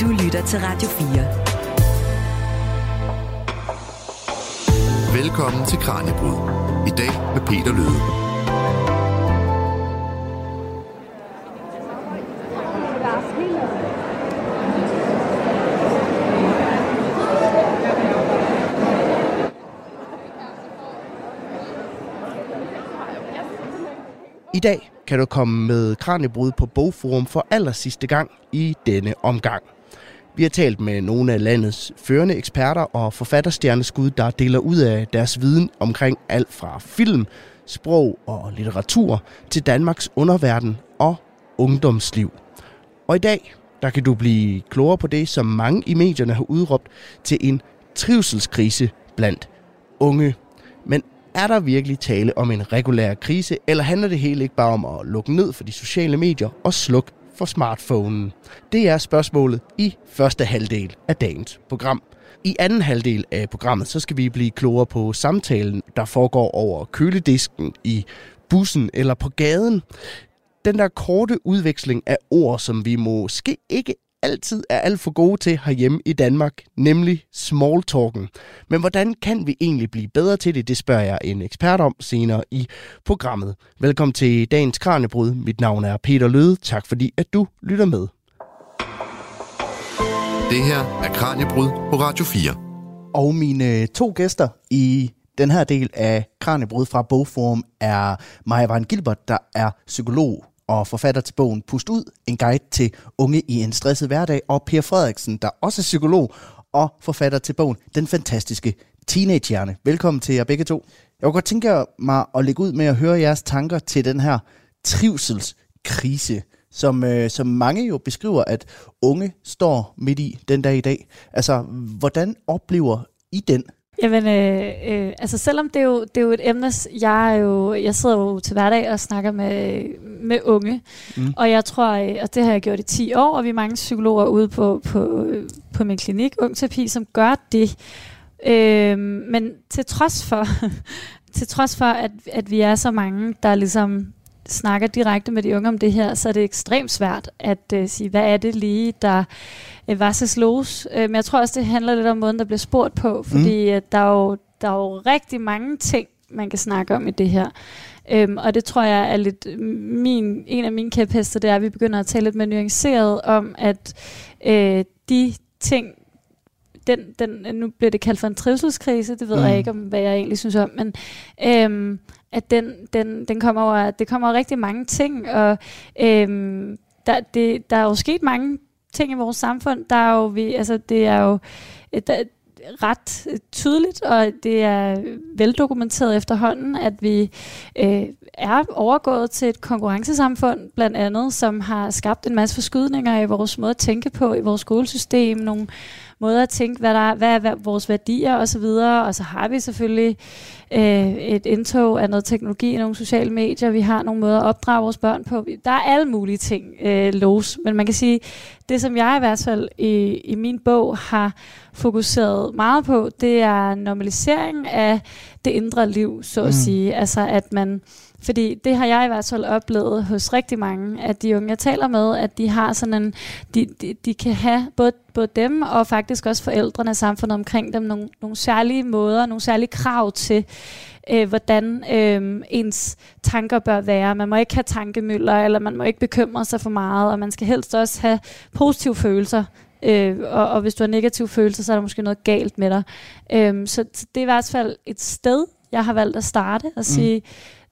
Du lytter til Radio 4. Velkommen til Kranjebrud. I dag med Peter Løde. I dag kan du komme med Kranjebrud på Bogforum for aller sidste gang i denne omgang. Vi har talt med nogle af landets førende eksperter og forfatterstjerneskud, der deler ud af deres viden omkring alt fra film, sprog og litteratur til Danmarks underverden og ungdomsliv. Og i dag, der kan du blive klogere på det, som mange i medierne har udråbt til en trivselskrise blandt unge. Men er der virkelig tale om en regulær krise, eller handler det hele ikke bare om at lukke ned for de sociale medier og slukke for smartphonen? Det er spørgsmålet i første halvdel af dagens program. I anden halvdel af programmet, så skal vi blive klogere på samtalen, der foregår over køledisken i bussen eller på gaden. Den der korte udveksling af ord, som vi måske ikke altid er alt for gode til herhjemme i Danmark, nemlig small talken. Men hvordan kan vi egentlig blive bedre til det? Det spørger jeg en ekspert om senere i programmet. Velkommen til dagens Kranjebrud. Mit navn er Peter Løde. Tak fordi, at du lytter med. Det her er Kranjebrud på Radio 4. Og mine to gæster i den her del af Kranjebrud fra Bogforum er Maja Van Gilbert, der er psykolog og forfatter til bogen Pust ud, en guide til unge i en stresset hverdag, og Per Frederiksen, der også er psykolog og forfatter til bogen Den fantastiske teenagehjerne. Velkommen til jer begge to. Jeg kunne godt tænke mig at lægge ud med at høre jeres tanker til den her trivselskrise, som, øh, som mange jo beskriver, at unge står midt i den dag i dag. Altså, hvordan oplever I den? Jamen, øh, øh, altså selvom det er, jo, det er jo et emne, jeg, er jo, jeg sidder jo til hverdag og snakker med, med unge, mm. og jeg tror, øh, og det har jeg gjort i 10 år, og vi er mange psykologer ude på, på, på min klinik, Ungterapi, som gør det. Øh, men til trods for, til trods for at, at vi er så mange, der ligesom snakker direkte med de unge om det her, så er det ekstremt svært at uh, sige, hvad er det lige, der uh, var så slås. Uh, men jeg tror også, det handler lidt om måden, der bliver spurgt på, fordi mm. der, er jo, der er jo rigtig mange ting, man kan snakke om i det her. Um, og det tror jeg er lidt min, en af mine kæphester, det er, at vi begynder at tale lidt mere nuanceret om, at uh, de ting, den, den, nu bliver det kaldt for en trivselskrise, det ved mm. jeg ikke om, hvad jeg egentlig synes om, men øhm, at den, den, den kommer over, det kommer over rigtig mange ting, og øhm, der, det, der er jo sket mange ting i vores samfund, der er jo, vi, altså det er jo, øh, der, ret øh, tydeligt, og det er veldokumenteret efterhånden, at vi øh, er overgået til et konkurrencesamfund, blandt andet, som har skabt en masse forskydninger i vores måde at tænke på, i vores skolesystem, nogle måder at tænke, hvad, der er, hvad er vores værdier osv., og, og så har vi selvfølgelig øh, et indtog af noget teknologi i nogle sociale medier, vi har nogle måder at opdrage vores børn på. Der er alle mulige ting øh, los, men man kan sige, det som jeg i hvert fald i, i min bog har fokuseret meget på, det er normalisering af det indre liv, så at mm. sige. Altså at man fordi det har jeg i hvert fald oplevet hos rigtig mange af de unge, jeg taler med, at de har sådan en, de, de, de kan have både, både dem og faktisk også forældrene og samfundet omkring dem nogle, nogle særlige måder, nogle særlige krav til, øh, hvordan øh, ens tanker bør være. Man må ikke have tankemøller, eller man må ikke bekymre sig for meget, og man skal helst også have positive følelser. Øh, og, og hvis du har negative følelser, så er der måske noget galt med dig. Øh, så, så det er i hvert fald et sted, jeg har valgt at starte og mm.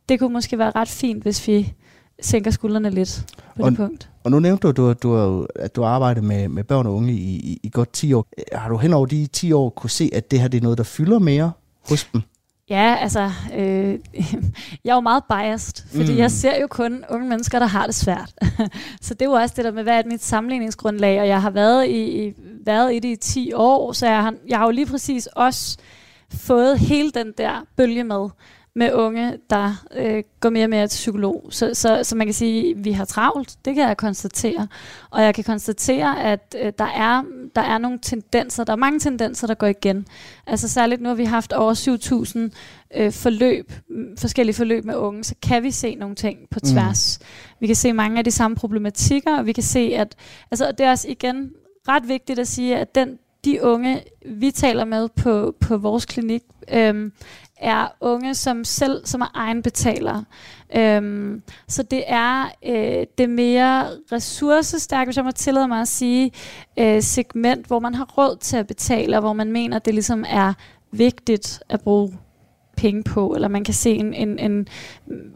Det kunne måske være ret fint, hvis vi sænker skuldrene lidt på og, det punkt. Og nu nævnte du, du, du, at du har arbejdet med, med børn og unge i, i, i godt 10 år. Har du hen over de 10 år kunne se, at det her det er noget, der fylder mere hos dem? Ja, altså, øh, jeg er jo meget biased, fordi mm. jeg ser jo kun unge mennesker, der har det svært. så det er jo også det der med, hvad er mit sammenligningsgrundlag, og jeg har været i, i, været i det i 10 år, så jeg har, jeg har jo lige præcis også fået hele den der bølge med med unge, der øh, går mere og mere til psykolog. Så, så, så man kan sige, at vi har travlt, det kan jeg konstatere. Og jeg kan konstatere, at øh, der, er, der er nogle tendenser, der er mange tendenser, der går igen. Altså særligt nu har vi haft over 7.000 øh, forløb, forskellige forløb med unge, så kan vi se nogle ting på mm. tværs. Mm. Vi kan se mange af de samme problematikker, og vi kan se, at altså, det er også igen ret vigtigt at sige, at den, de unge, vi taler med på, på vores klinik, øhm, er unge, som selv som er egenbetalere. Øhm, så det er øh, det mere ressourcestærke, hvis jeg må tillade mig at sige, øh, segment, hvor man har råd til at betale, og hvor man mener, at det ligesom er vigtigt at bruge penge på, eller man kan se en, en, en,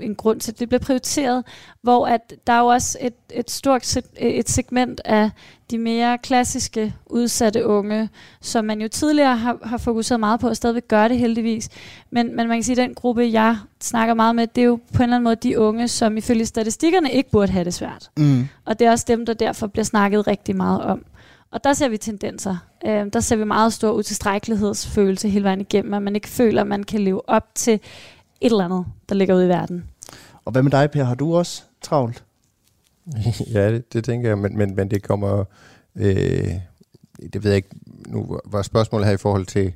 en grund til, at det bliver prioriteret, hvor at der er jo også et, et stort et segment af de mere klassiske udsatte unge, som man jo tidligere har, har fokuseret meget på, og stadigvæk gør det heldigvis. Men, men man kan sige, at den gruppe, jeg snakker meget med, det er jo på en eller anden måde de unge, som ifølge statistikkerne ikke burde have det svært. Mm. Og det er også dem, der derfor bliver snakket rigtig meget om. Og der ser vi tendenser. Øh, der ser vi meget stor utilstrækkelighedsfølelse hele vejen igennem, at man ikke føler, at man kan leve op til et eller andet, der ligger ude i verden. Og hvad med dig, Per? Har du også travlt? ja, det, det tænker jeg, men, men, men det kommer... Øh, det ved jeg ikke, nu var spørgsmålet her i forhold til,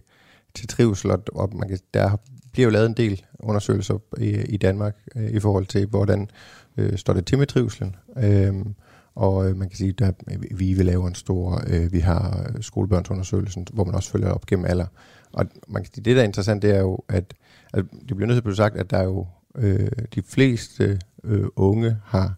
til trivsel, og man kan, der bliver jo lavet en del undersøgelser i, i Danmark øh, i forhold til, hvordan øh, står det til med trivselen. Øh, og øh, man kan sige, at vi vil lave en stor, øh, vi har skolebørnsundersøgelsen, hvor man også følger op gennem alder. Og man kan sige, det der er interessant, det er jo, at, at det bliver nødt til at blive sagt, at der er jo øh, de fleste øh, unge har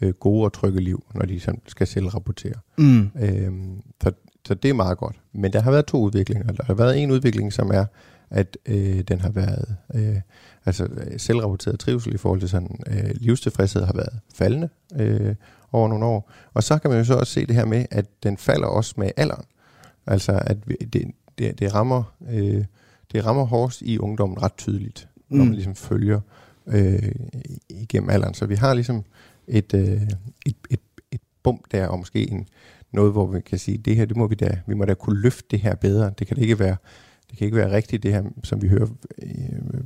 øh, gode og trygge liv, når de sådan skal selv rapportere. Mm. Øhm, så, så det er meget godt. Men der har været to udviklinger. Der har været en udvikling, som er, at øh, den har været, øh, altså selvrapporteret trivsel i forhold til sådan øh, livstilfredshed har været faldende øh, over nogle år. Og så kan man jo så også se det her med, at den falder også med alderen. Altså at det, det, det rammer øh, det rammer hårdest i ungdommen ret tydeligt, når mm. man ligesom følger øh, igennem alderen. Så vi har ligesom et, øh, et, et, et bump der, og måske en, noget, hvor vi kan sige, det her, det må vi da, vi må da kunne løfte det her bedre. Det kan det ikke være, det kan ikke være rigtigt, det her, som vi hører øh,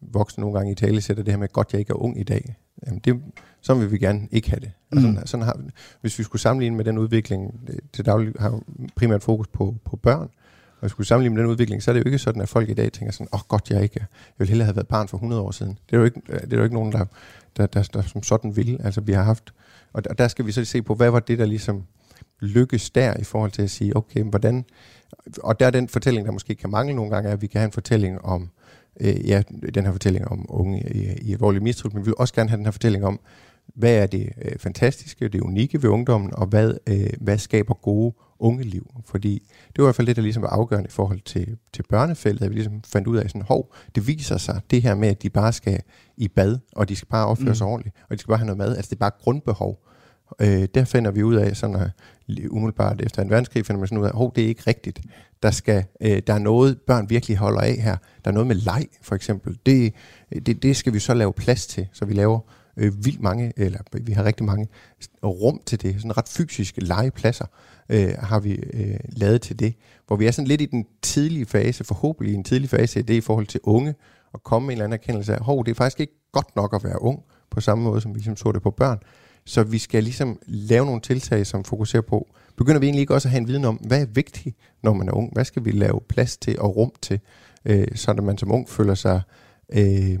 voksne nogle gange i tale sætter det her med, godt jeg ikke er ung i dag. Jamen det, så vil vi gerne ikke have det. Mm. sådan, sådan har, hvis vi skulle sammenligne med den udvikling, til daglig har primært fokus på, på børn, og skulle sammenligne med den udvikling, så er det jo ikke sådan, at folk i dag tænker sådan, åh oh, godt, jeg ikke, jeg ville hellere have været barn for 100 år siden. Det er jo ikke, det er jo ikke nogen, der, der, der, der som sådan vil. Altså vi har haft, og der, og der skal vi så se på, hvad var det, der ligesom lykkes der i forhold til at sige, okay, hvordan, og der er den fortælling, der måske kan mangle nogle gange, er, at vi kan have en fortælling om, øh, ja, den her fortælling om unge i, i alvorlig mistrivsel, men vi vil også gerne have den her fortælling om, hvad er det øh, fantastiske, det unikke ved ungdommen, og hvad, øh, hvad skaber gode ungeliv? Fordi det var i hvert fald det, der ligesom var afgørende i forhold til, til børnefeltet, at vi ligesom fandt ud af sådan, hov, det viser sig, det her med, at de bare skal i bad, og de skal bare opføre mm. sig ordentligt, og de skal bare have noget mad, altså det er bare grundbehov. Øh, der finder vi ud af, sådan at, umiddelbart efter en verdenskrig, finder man sådan ud af, hov, det er ikke rigtigt. Der, skal, øh, der er noget, børn virkelig holder af her. Der er noget med leg, for eksempel. Det, øh, det, det skal vi så lave plads til, så vi laver øh, vildt mange, eller vi har rigtig mange rum til det, sådan ret fysiske legepladser øh, har vi øh, lavet til det, hvor vi er sådan lidt i den tidlige fase, forhåbentlig i en tidlig fase i det i forhold til unge, at komme med en eller anden erkendelse af, hov, det er faktisk ikke godt nok at være ung, på samme måde som vi ligesom så det på børn. Så vi skal ligesom lave nogle tiltag, som fokuserer på, begynder vi egentlig ikke også at have en viden om, hvad er vigtigt, når man er ung? Hvad skal vi lave plads til og rum til, øh, så at man som ung føler sig øh,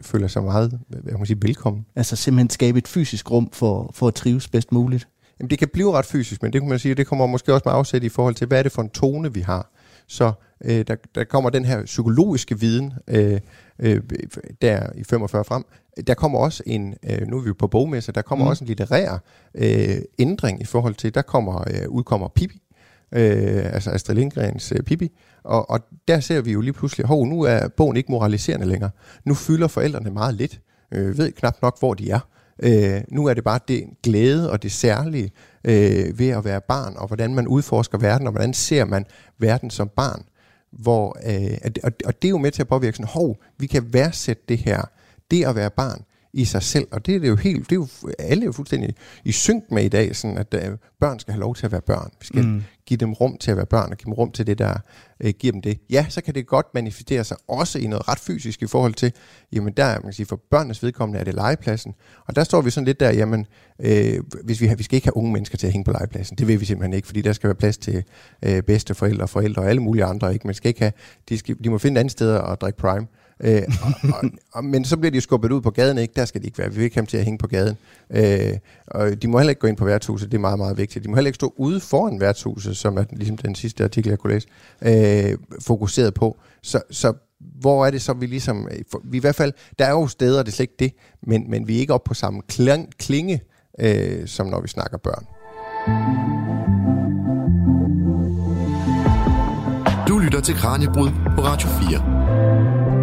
føler sig meget hvad man sige, velkommen. Altså simpelthen skabe et fysisk rum for, for at trives bedst muligt? Jamen, det kan blive ret fysisk, men det kan man sige, det kommer måske også med afsæt i forhold til, hvad er det for en tone, vi har. Så øh, der, der kommer den her psykologiske viden øh, øh, der i 45 frem. Der kommer også en, øh, nu er vi jo på bogmesse, der kommer mm. også en litterær øh, ændring i forhold til, der kommer øh, udkommer Pippi, øh, altså Astrid Lindgrens øh, Pippi, og, og der ser vi jo lige pludselig, hov, nu er bogen ikke moraliserende længere. Nu fylder forældrene meget lidt, øh, ved knap nok, hvor de er. Øh, nu er det bare det glæde og det særlige øh, ved at være barn, og hvordan man udforsker verden, og hvordan ser man verden som barn. Hvor, øh, og, og det er jo med til at påvirke sådan, hov, vi kan værdsætte det her, det at være barn, i sig selv. Og det er det jo helt, det er jo, alle er jo fuldstændig i synk med i dag, sådan at uh, børn skal have lov til at være børn. Vi skal mm. give dem rum til at være børn, og give dem rum til det, der uh, giver dem det. Ja, så kan det godt manifestere sig også i noget ret fysisk i forhold til, jamen der, man kan sige, for børnenes vedkommende er det legepladsen. Og der står vi sådan lidt der, jamen, øh, hvis vi, har, vi skal ikke have unge mennesker til at hænge på legepladsen. Det vil vi simpelthen ikke, fordi der skal være plads til øh, bedste forældre, forældre og alle mulige andre. Ikke? Man skal ikke have, de, skal, de må finde et andet sted at drikke prime Øh, og, og, og, men så bliver de skubbet ud på gaden, ikke? Der skal de ikke være. Vi vil ikke have dem til at hænge på gaden. Øh, og de må heller ikke gå ind på værtshuset, det er meget, meget vigtigt. De må heller ikke stå ude foran værtshuset, som er ligesom den sidste artikel, jeg kunne læse, øh, fokuseret på. Så, så hvor er det så, vi ligesom... Vi i hvert fald, der er jo steder, det er slet ikke det, men, men vi er ikke oppe på samme klang, klinge, øh, som når vi snakker børn. Du lytter til Kranjebrud på Radio 4.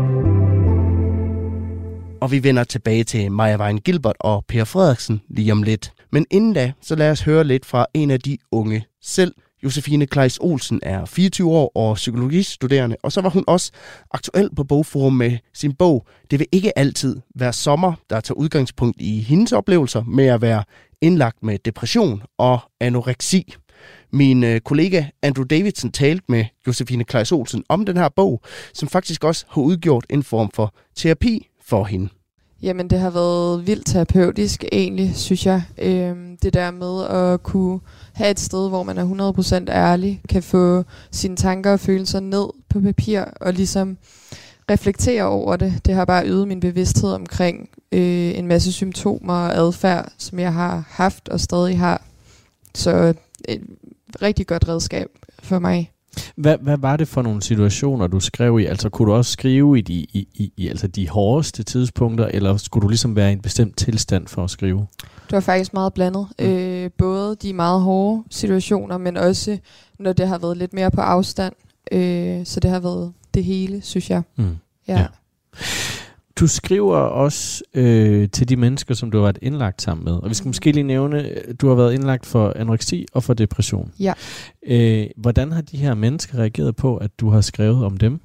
Og vi vender tilbage til Maja Vejen Gilbert og Per Frederiksen lige om lidt. Men inden da, så lad os høre lidt fra en af de unge selv. Josefine Kleis Olsen er 24 år og psykologistuderende, og så var hun også aktuel på Bogforum med sin bog Det vil ikke altid være sommer, der tager udgangspunkt i hendes oplevelser med at være indlagt med depression og anoreksi. Min øh, kollega Andrew Davidson talte med Josefine Kleis Olsen om den her bog, som faktisk også har udgjort en form for terapi for hende. Jamen, det har været vildt terapeutisk egentlig, synes jeg. Øhm, det der med at kunne have et sted, hvor man er 100% ærlig, kan få sine tanker og følelser ned på papir og ligesom reflektere over det. Det har bare øget min bevidsthed omkring øh, en masse symptomer og adfærd, som jeg har haft og stadig har. Så et rigtig godt redskab for mig. Hvad, hvad var det for nogle situationer, du skrev i? Altså kunne du også skrive i de, i, i, i altså de hårdeste tidspunkter, eller skulle du ligesom være i en bestemt tilstand for at skrive? Det var faktisk meget blandet. Mm. Øh, både de meget hårde situationer, men også når det har været lidt mere på afstand. Øh, så det har været det hele, synes jeg. Mm. Ja. ja. Du skriver også øh, til de mennesker, som du har været indlagt sammen med. Og vi skal mm. måske lige nævne, du har været indlagt for anoreksi og for depression. Ja. Øh, hvordan har de her mennesker reageret på, at du har skrevet om dem?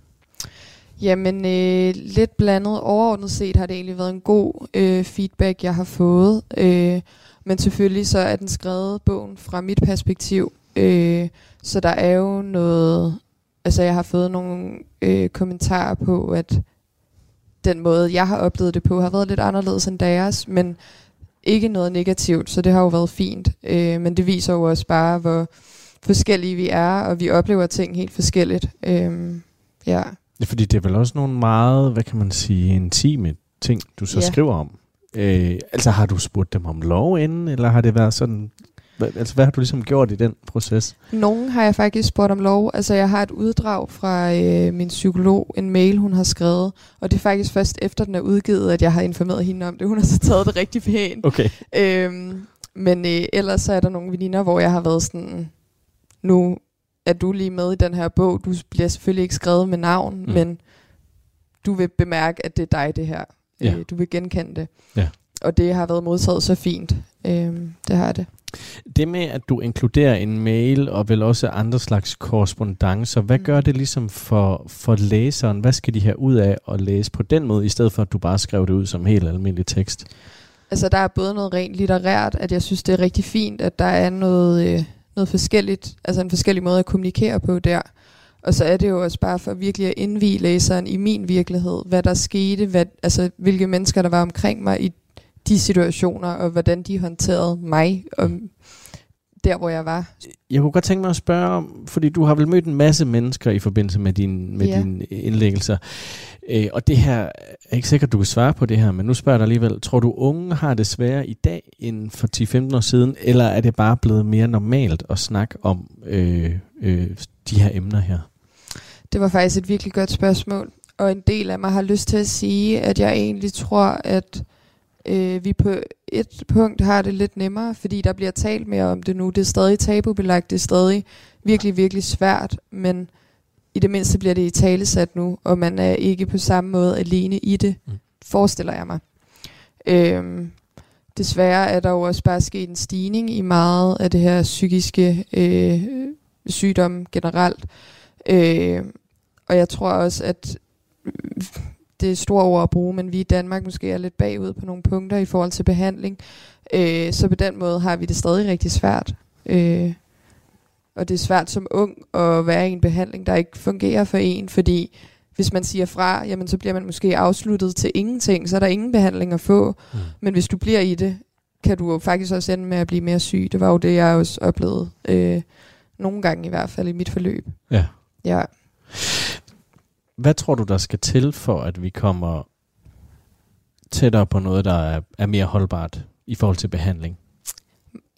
Jamen, øh, lidt blandet. Overordnet set har det egentlig været en god øh, feedback, jeg har fået. Øh, men selvfølgelig så er den skrevet bogen fra mit perspektiv. Øh, så der er jo noget... Altså, jeg har fået nogle øh, kommentarer på, at den måde, jeg har oplevet det på, har været lidt anderledes end deres, men ikke noget negativt, så det har jo været fint. Øh, men det viser jo også bare, hvor forskellige vi er, og vi oplever ting helt forskelligt. Øh, ja. Ja, fordi det er vel også nogle meget, hvad kan man sige, intime ting, du så ja. skriver om. Øh, altså har du spurgt dem om lov inden, eller har det været sådan, hvad, altså hvad har du ligesom gjort i den proces? Nogen har jeg faktisk spurgt om lov. Altså jeg har et uddrag fra øh, min psykolog, en mail hun har skrevet, og det er faktisk først efter den er udgivet, at jeg har informeret hende om det. Hun har så taget det rigtig pænt. Okay. Øhm, men øh, ellers så er der nogle veninder, hvor jeg har været sådan, nu er du lige med i den her bog. Du bliver selvfølgelig ikke skrevet med navn, mm. men du vil bemærke, at det er dig, det her. Ja. Øh, du vil genkende det. Ja. Og det har været modtaget så fint. Øhm, det har det. Det med, at du inkluderer en mail og vel også andre slags korrespondencer, hvad mm. gør det ligesom for, for læseren? Hvad skal de have ud af at læse på den måde, i stedet for at du bare skriver det ud som helt almindelig tekst? Altså der er både noget rent litterært, at jeg synes, det er rigtig fint, at der er noget, øh, noget forskelligt, altså en forskellig måde at kommunikere på der. Og så er det jo også bare for virkelig at indvige læseren i min virkelighed, hvad der skete, hvad, altså hvilke mennesker der var omkring mig i de situationer, og hvordan de håndterede mig, og der hvor jeg var. Jeg kunne godt tænke mig at spørge om, fordi du har vel mødt en masse mennesker i forbindelse med, din, med ja. dine indlæggelser, øh, og det her, jeg er ikke sikkert, du kan svare på det her, men nu spørger jeg dig alligevel, tror du unge har det sværere i dag end for 10-15 år siden, eller er det bare blevet mere normalt at snakke om øh, øh, de her emner her? Det var faktisk et virkelig godt spørgsmål, og en del af mig har lyst til at sige, at jeg egentlig tror, at øh, vi på et punkt har det lidt nemmere, fordi der bliver talt mere om det nu. Det er stadig tabubelagt, det er stadig virkelig, virkelig svært, men i det mindste bliver det i talesat nu, og man er ikke på samme måde alene i det, mm. forestiller jeg mig. Øhm, desværre er der jo også bare sket en stigning i meget af det her psykiske øh, sygdom generelt. Øh, og jeg tror også, at det er store ord at bruge, men vi i Danmark måske er lidt bagud på nogle punkter i forhold til behandling. Øh, så på den måde har vi det stadig rigtig svært. Øh, og det er svært som ung at være i en behandling, der ikke fungerer for en, fordi hvis man siger fra, jamen så bliver man måske afsluttet til ingenting, så er der ingen behandling at få. Mm. Men hvis du bliver i det, kan du jo faktisk også ende med at blive mere syg. Det var jo det, jeg også oplevede. Øh, nogle gange i hvert fald i mit forløb. Ja. Ja. Hvad tror du, der skal til for, at vi kommer tættere på noget, der er, er mere holdbart i forhold til behandling?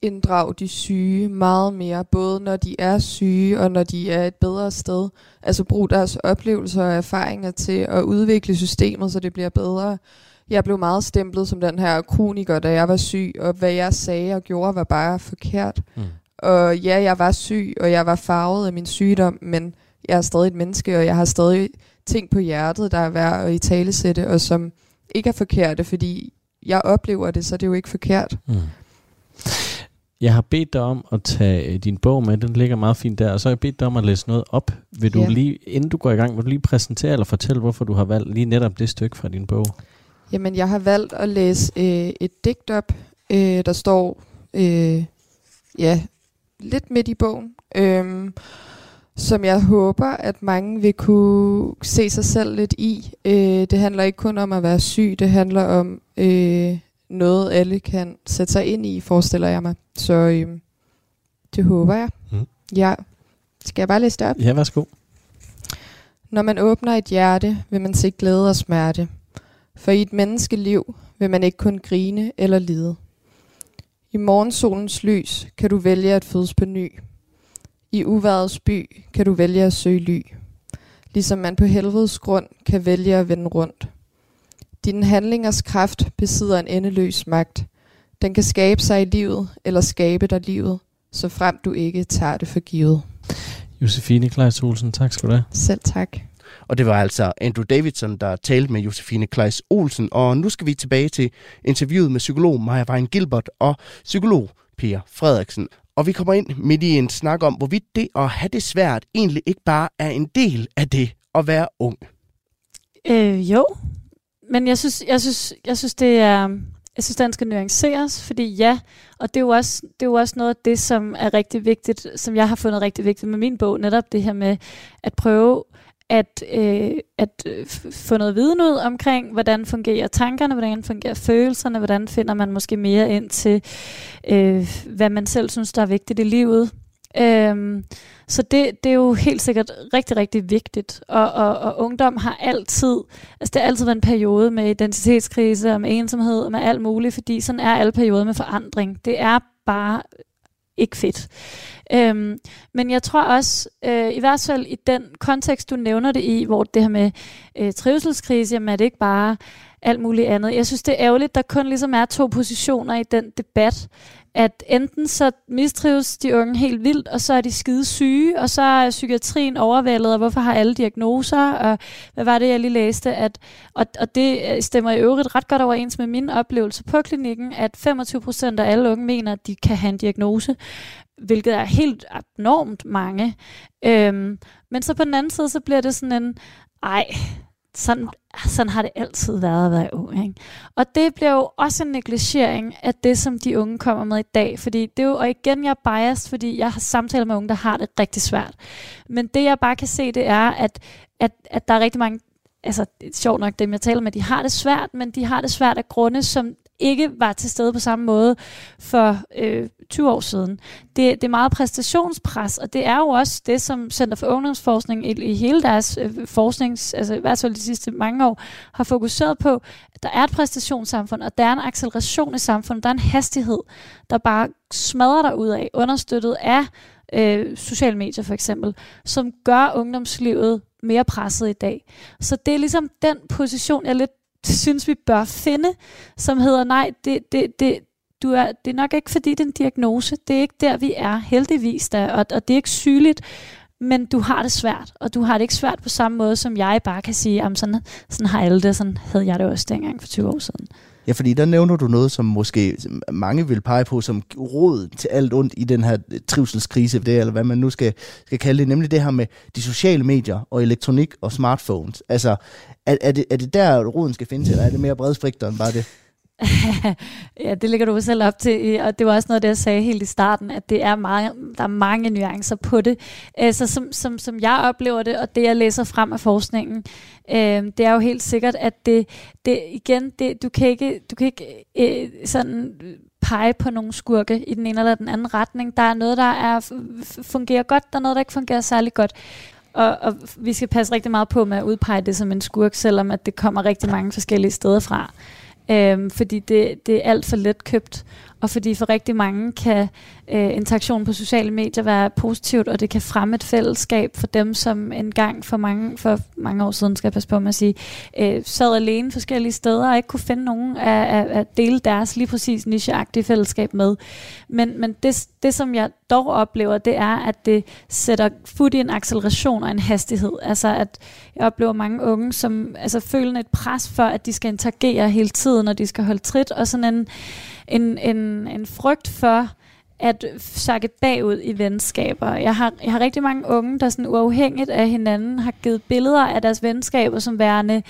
Inddrag de syge meget mere, både når de er syge og når de er et bedre sted. Altså brug deres oplevelser og erfaringer til at udvikle systemet, så det bliver bedre. Jeg blev meget stemplet som den her kroniker, da jeg var syg, og hvad jeg sagde og gjorde var bare forkert. Mm. Og ja, jeg var syg, og jeg var farvet af min sygdom, men jeg er stadig et menneske, og jeg har stadig ting på hjertet, der er værd at i talesætte, og som ikke er forkerte, fordi jeg oplever det, så det er jo ikke forkert. Mm. Jeg har bedt dig om at tage øh, din bog med, den ligger meget fint der, og så har jeg bedt dig om at læse noget op. Vil du ja. lige, inden du går i gang, vil du lige præsentere eller fortælle, hvorfor du har valgt lige netop det stykke fra din bog? Jamen, jeg har valgt at læse øh, et digt op, øh, der står øh, ja, lidt midt i bogen, øh, som jeg håber, at mange vil kunne se sig selv lidt i. Øh, det handler ikke kun om at være syg, det handler om øh, noget, alle kan sætte sig ind i, forestiller jeg mig. Så øh, det håber jeg. Mm. Ja. Skal jeg bare læse det op? Ja, værsgo. Når man åbner et hjerte, vil man se glæde og smerte. For i et menneskeliv vil man ikke kun grine eller lide. I morgensolens lys kan du vælge at fødes på ny. I uværets by kan du vælge at søge ly. Ligesom man på helvedes grund kan vælge at vende rundt. Din handlingers kraft besidder en endeløs magt. Den kan skabe sig i livet, eller skabe dig livet, så frem du ikke tager det for givet. Josefine Kleis Olsen, tak skal du have. Selv tak. Og det var altså Andrew Davidson, der talte med Josefine Kleis Olsen. Og nu skal vi tilbage til interviewet med psykolog Maja Wein Gilbert og psykolog Per Frederiksen. Og vi kommer ind midt i en snak om, hvorvidt det at have det svært egentlig ikke bare er en del af det at være ung. Øh, jo, men jeg synes, jeg synes, jeg synes det er, jeg synes, den skal nuanceres, fordi ja, og det er, jo også, det er jo også noget af det, som er rigtig vigtigt, som jeg har fundet rigtig vigtigt med min bog, netop det her med at prøve at, øh, at øh, få noget viden ud omkring, hvordan fungerer tankerne, hvordan fungerer følelserne, hvordan finder man måske mere ind til, øh, hvad man selv synes, der er vigtigt i livet. Øhm, så det, det er jo helt sikkert rigtig, rigtig vigtigt. Og, og, og ungdom har altid, altså det har altid været en periode med identitetskrise og med ensomhed og med alt muligt, fordi sådan er alle perioder med forandring. Det er bare ikke fedt. Øhm, men jeg tror også, øh, i hvert fald i den kontekst, du nævner det i, hvor det her med øh, trivselskrise, jamen er det ikke bare alt muligt andet. Jeg synes, det er ærgerligt, der kun ligesom er to positioner i den debat at enten så mistrives de unge helt vildt, og så er de skide syge, og så er psykiatrien overvældet, og hvorfor har alle diagnoser, og hvad var det, jeg lige læste, at, og, og det øh, stemmer i øvrigt ret godt overens med min oplevelse på klinikken, at 25 procent af alle unge mener, at de kan have en diagnose, hvilket er helt abnormt mange. Øhm, men så på den anden side, så bliver det sådan en, ej, sådan, sådan har det altid været at være ung. Ikke? Og det bliver jo også en negligering af det, som de unge kommer med i dag. Fordi det er jo, og igen, jeg er biased, fordi jeg har samtaler med unge, der har det rigtig svært. Men det, jeg bare kan se, det er, at, at, at der er rigtig mange altså, det er sjovt nok, dem jeg taler med, de har det svært, men de har det svært af grunde, som ikke var til stede på samme måde for øh, 20 år siden. Det, det er meget præstationspres, og det er jo også det, som Center for Ungdomsforskning i, i hele deres øh, forsknings, altså i hvert fald de sidste mange år, har fokuseret på, at der er et præstationssamfund, og der er en acceleration i samfundet, der er en hastighed, der bare smadrer dig ud af, understøttet af øh, sociale medier for eksempel, som gør ungdomslivet mere presset i dag. Så det er ligesom den position, jeg lidt synes, vi bør finde, som hedder, nej, det, det, det, du er, det er nok ikke fordi, det er en diagnose. Det er ikke der, vi er, heldigvis Der, og, og det er ikke sygeligt, men du har det svært, og du har det ikke svært på samme måde, som jeg bare kan sige, at sådan, sådan har alle det, sådan havde jeg det også dengang for 20 år siden. Ja, fordi der nævner du noget, som måske mange vil pege på som råd til alt ondt i den her trivselskrise, det, eller hvad man nu skal, skal kalde det, nemlig det her med de sociale medier og elektronik og smartphones. Altså, er, er, det, er det der, roden skal findes, eller er det mere bredspektret end bare det? ja, det ligger du selv op til, og det var også noget, det jeg sagde helt i starten, at det er mange, der er mange nuancer på det. Øh, så som, som, som jeg oplever det, og det jeg læser frem af forskningen, øh, det er jo helt sikkert, at det, det igen, det, du kan ikke, du kan ikke øh, sådan pege på nogle skurke i den ene eller den anden retning. Der er noget, der er, fungerer godt, der er noget, der ikke fungerer særlig godt. og, og vi skal passe rigtig meget på med at udpege det som en skurk, selvom at det kommer rigtig mange forskellige steder fra. Øhm, fordi det, det er alt for let købt, og fordi for rigtig mange kan øh, interaktion på sociale medier være positivt, og det kan fremme et fællesskab for dem, som engang for mange, for mange år siden, skal jeg passe på med at sige, øh, sad alene forskellige steder og ikke kunne finde nogen at, at, at dele deres lige præcis nicheagtige fællesskab med. Men, men det, det, som jeg dog oplever, det er, at det sætter fod i en acceleration og en hastighed. Altså at jeg oplever mange unge, som altså, føler et pres for, at de skal interagere hele tiden, og de skal holde trit, og sådan en en, en, en frygt for at sakke bagud i venskaber. Jeg har, jeg har rigtig mange unge, der sådan uafhængigt af hinanden har givet billeder af deres venskaber som værende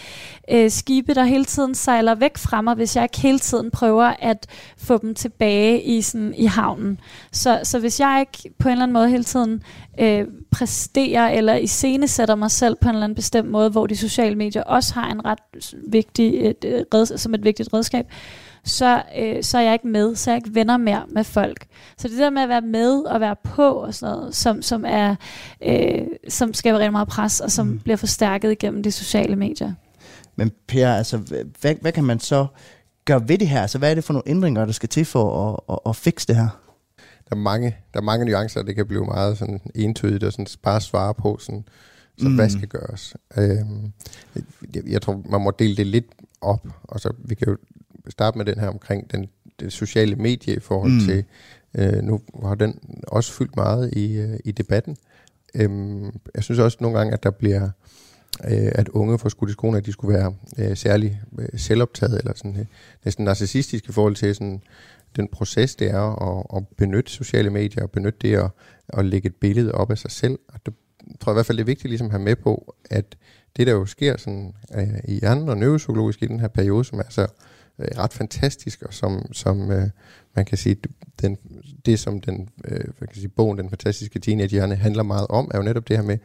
øh, skibe, der hele tiden sejler væk fra mig, hvis jeg ikke hele tiden prøver at få dem tilbage i, sådan, i havnen. Så, så hvis jeg ikke på en eller anden måde hele tiden øh, præsterer eller iscenesætter mig selv på en eller anden bestemt måde, hvor de sociale medier også har en ret vigtig, et, et, som et vigtigt redskab, så, øh, så er jeg ikke med, så er jeg ikke venner mere med folk. Så det der med at være med og være på og sådan noget, som, som, er, øh, som skaber rigtig meget pres, og som mm. bliver forstærket igennem de sociale medier. Men Per, altså, hvad, hvad kan man så gøre ved det her? Altså, hvad er det for nogle ændringer, der skal til for at, at, at fikse det her? Der er mange, der er mange nuancer, det kan blive meget sådan entydigt og sådan bare svare på, sådan, så mm. hvad skal gøres. Øhm, jeg, jeg tror, man må dele det lidt op, og så vi kan jo starte med den her omkring den, det sociale medie i forhold mm. til, øh, nu har den også fyldt meget i, øh, i debatten. Øhm, jeg synes også nogle gange, at der bliver, øh, at unge får skudt i skoene, at de skulle være øh, særlig øh, selvoptaget, eller sådan øh, næsten narcissistisk i forhold til sådan, den proces, det er at, at benytte sociale medier, og benytte det at, at lægge et billede op af sig selv. Og det tror jeg i hvert fald, det er vigtigt ligesom at have med på, at det, der jo sker sådan, øh, i hjernen og neuropsykologisk i den her periode, som er så øh, ret fantastisk, og som, som øh, man kan sige, den, det som den, øh, man kan sige, bogen, Den fantastiske teenagehjerne, handler meget om, er jo netop det her med,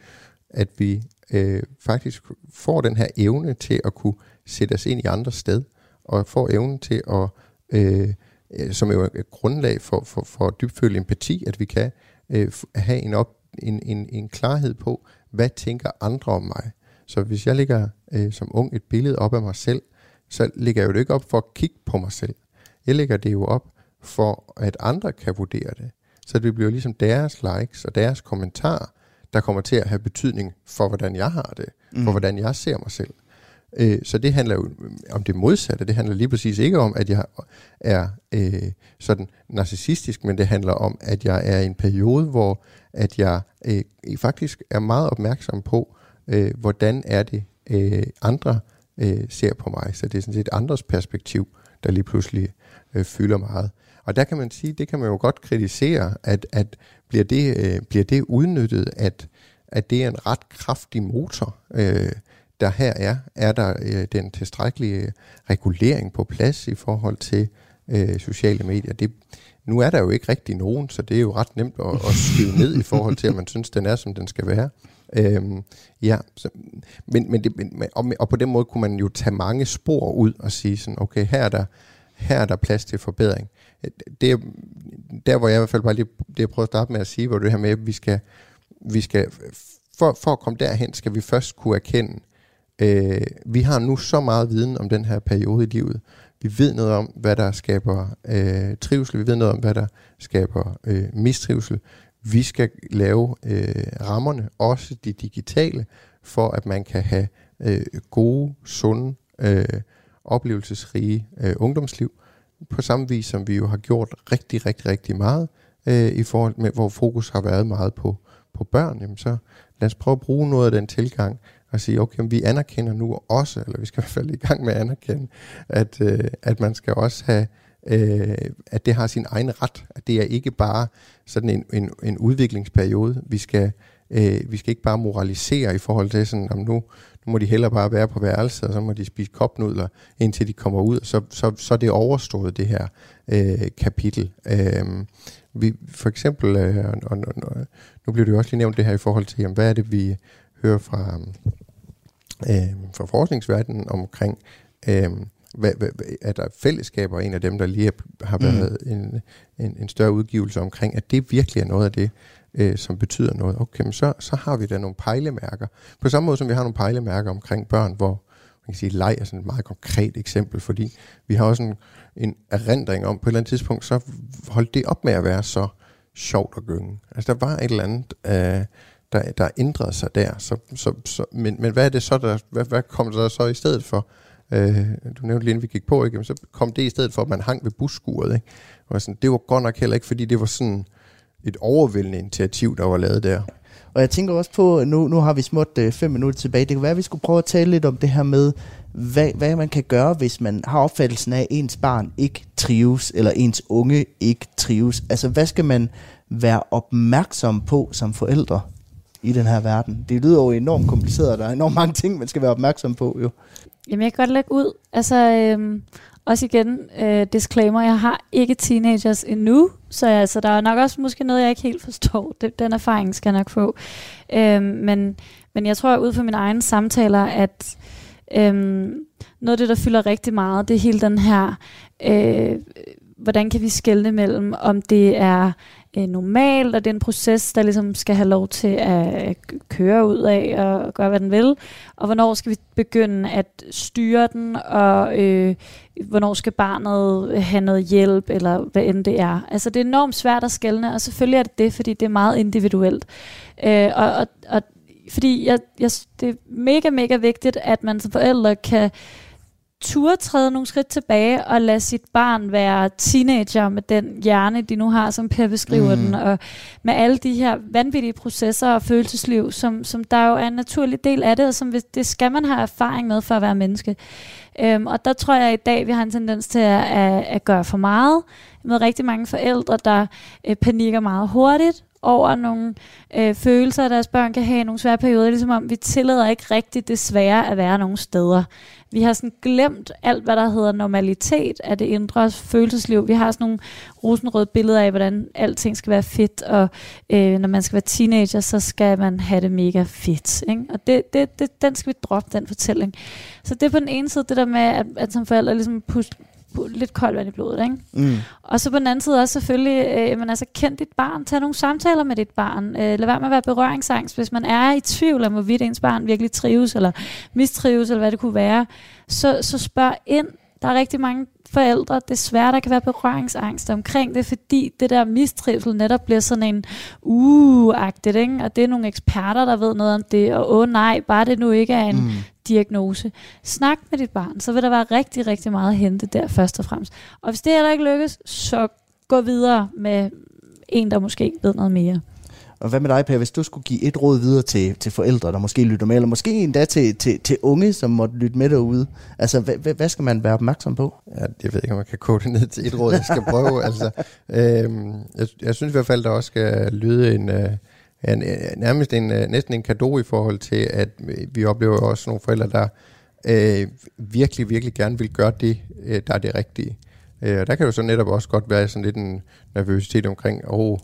at vi øh, faktisk får den her evne til at kunne sætte os ind i andre sted, og får evnen til at, øh, øh som er jo et grundlag for, for, for dybfølt empati, at vi kan øh, have en, op, en, en, en klarhed på, hvad tænker andre om mig. Så hvis jeg lægger øh, som ung et billede op af mig selv, så lægger jeg jo det ikke op for at kigge på mig selv. Jeg lægger det jo op for, at andre kan vurdere det. Så det bliver ligesom deres likes og deres kommentarer, der kommer til at have betydning for, hvordan jeg har det, mm. for hvordan jeg ser mig selv. Øh, så det handler jo om det modsatte. Det handler lige præcis ikke om, at jeg er øh, sådan narcissistisk, men det handler om, at jeg er i en periode, hvor at jeg øh, faktisk er meget opmærksom på, øh, hvordan er det øh, andre øh, ser på mig. Så det er sådan set andres perspektiv, der lige pludselig øh, fylder meget. Og der kan man sige, det kan man jo godt kritisere, at, at bliver, det, øh, bliver det udnyttet, at, at det er en ret kraftig motor, øh, der her er. Er der øh, den tilstrækkelige øh, regulering på plads i forhold til øh, sociale medier? Det, nu er der jo ikke rigtig nogen, så det er jo ret nemt at, at skyde ned i forhold til, at man synes, den er, som den skal være. Øhm, ja, så, men, men, det, men og, og på den måde kunne man jo tage mange spor ud og sige sådan, okay, her er der, her er der plads til forbedring. Øh, det der hvor jeg i hvert fald bare lige, det jeg prøver at starte med at sige, hvor det her med, at vi skal, vi skal for, for at komme derhen, skal vi først kunne erkende, øh, vi har nu så meget viden om den her periode i livet. Vi ved noget om, hvad der skaber øh, trivsel, vi ved noget om, hvad der skaber øh, mistrivsel. Vi skal lave øh, rammerne, også de digitale, for at man kan have øh, gode, sunde, øh, oplevelsesrige øh, ungdomsliv, på samme vis som vi jo har gjort rigtig, rigtig, rigtig meget, øh, i forhold med, hvor fokus har været meget på, på børn, jamen så lad os prøve at bruge noget af den tilgang, og sige, okay, vi anerkender nu også, eller vi skal i hvert fald i gang med at anerkende, at, øh, at man skal også have øh, at det har sin egen ret. At det er ikke bare sådan en, en, en udviklingsperiode. Vi skal, øh, vi skal ikke bare moralisere i forhold til sådan, om nu, nu må de heller bare være på værelset, og så må de spise kopnudler, indtil de kommer ud, så, så, så er det overstået, det her øh, kapitel. Øh, vi, for eksempel, øh, og, og, og, nu bliver det jo også lige nævnt det her i forhold til, jamen, hvad er det, vi hører fra, øh, fra forskningsverdenen omkring, øh, hvad, hvad, er der fællesskaber, en af dem, der lige har været mm. en, en, en større udgivelse omkring, at det virkelig er noget af det, øh, som betyder noget. Okay, men så, så har vi da nogle pejlemærker. På samme måde som vi har nogle pejlemærker omkring børn, hvor man kan sige, leg er sådan et meget konkret eksempel, fordi vi har også en, en erindring om, på et eller andet tidspunkt, så holdt det op med at være så sjovt at gynge. Altså der var et eller andet, øh, der, der ændrede sig der. Så, så, så, men, men hvad er det så, der, hvad, hvad kom der så i stedet for? Øh, du nævnte lige, inden vi gik på, ikke? Men så kom det i stedet for, at man hang ved busskuret. Ikke? Og sådan, det var godt nok heller ikke, fordi det var sådan et overvældende initiativ, der var lavet der. Og jeg tænker også på, nu, nu har vi småt øh, fem minutter tilbage, det kan være, at vi skulle prøve at tale lidt om det her med, hvad, hvad man kan gøre, hvis man har opfattelsen af, at ens barn ikke trives, eller ens unge ikke trives. Altså, hvad skal man være opmærksom på som forældre i den her verden? Det lyder jo enormt kompliceret, og der er enormt mange ting, man skal være opmærksom på, jo. Jamen, jeg kan godt lægge ud. Altså, øhm, også igen, øh, disclaimer, jeg har ikke teenagers endnu, så altså, der er nok også måske noget, jeg ikke helt forstår. Det, den erfaring skal jeg nok få. Øhm, men, men jeg tror, ud fra mine egne samtaler, at øhm, noget af det, der fylder rigtig meget, det er hele den her, øh, hvordan kan vi skelne mellem, om det er øh, normalt, og det er en proces, der ligesom skal have lov til at øh, køre ud af og gøre, hvad den vil, og hvornår skal vi begynde at styre den, og øh, hvornår skal barnet have noget hjælp, eller hvad end det er. Altså det er enormt svært at skelne, og selvfølgelig er det det, fordi det er meget individuelt. Øh, og, og, og fordi jeg, jeg, det er mega, mega vigtigt, at man som forældre kan turde træde nogle skridt tilbage og lade sit barn være teenager med den hjerne, de nu har, som Per beskriver mm. den, og med alle de her vanvittige processer og følelsesliv, som, som der jo er en naturlig del af det, og som det skal man have erfaring med for at være menneske. Øhm, og der tror jeg at i dag, vi har en tendens til at, at, at gøre for meget med rigtig mange forældre, der øh, panikker meget hurtigt, over nogle øh, følelser, deres børn kan have i nogle svære perioder, ligesom om vi tillader ikke rigtigt det svære at være nogle steder. Vi har sådan glemt alt, hvad der hedder normalitet af det indre følelsesliv. Vi har sådan nogle rosenrøde billeder af, hvordan alting skal være fedt, og øh, når man skal være teenager, så skal man have det mega fedt. Ikke? Og det, det, det, den skal vi droppe, den fortælling. Så det er på den ene side det der med, at, at som forældre ligesom lidt koldt vand i blodet. Ikke? Mm. Og så på den anden side også selvfølgelig, øh, man altså kend dit barn, tag nogle samtaler med dit barn, øh, lad være med at være berøringsangst, hvis man er i tvivl om, hvorvidt ens barn virkelig trives, eller mistrives, eller hvad det kunne være, så, så spørg ind. Der er rigtig mange forældre, desværre, der kan være berøringsangst omkring det, fordi det der mistrivsel netop bliver sådan en uh-agtigt, ikke? og det er nogle eksperter, der ved noget om det, og åh oh, nej, bare det nu ikke er en mm. Diagnose. Snak med dit barn, så vil der være rigtig, rigtig meget at hente der først og fremmest. Og hvis det heller ikke lykkes, så gå videre med en, der måske ved noget mere. Og hvad med dig, Per, hvis du skulle give et råd videre til, til forældre, der måske lytter med, eller måske endda til, til, til unge, som måtte lytte med derude, altså hvad, hvad skal man være opmærksom på? Ja, jeg ved ikke, om man kan kode det ned til et råd, jeg skal prøve. altså, øhm, jeg, jeg synes i hvert fald, der også skal lyde en, øh, en, nærmest en, øh, næsten en gave i forhold til, at øh, vi oplever også nogle forældre, der øh, virkelig, virkelig gerne vil gøre det, øh, der er det rigtige. Øh, og der kan jo så netop også godt være sådan lidt en nervøsitet omkring, åh, oh,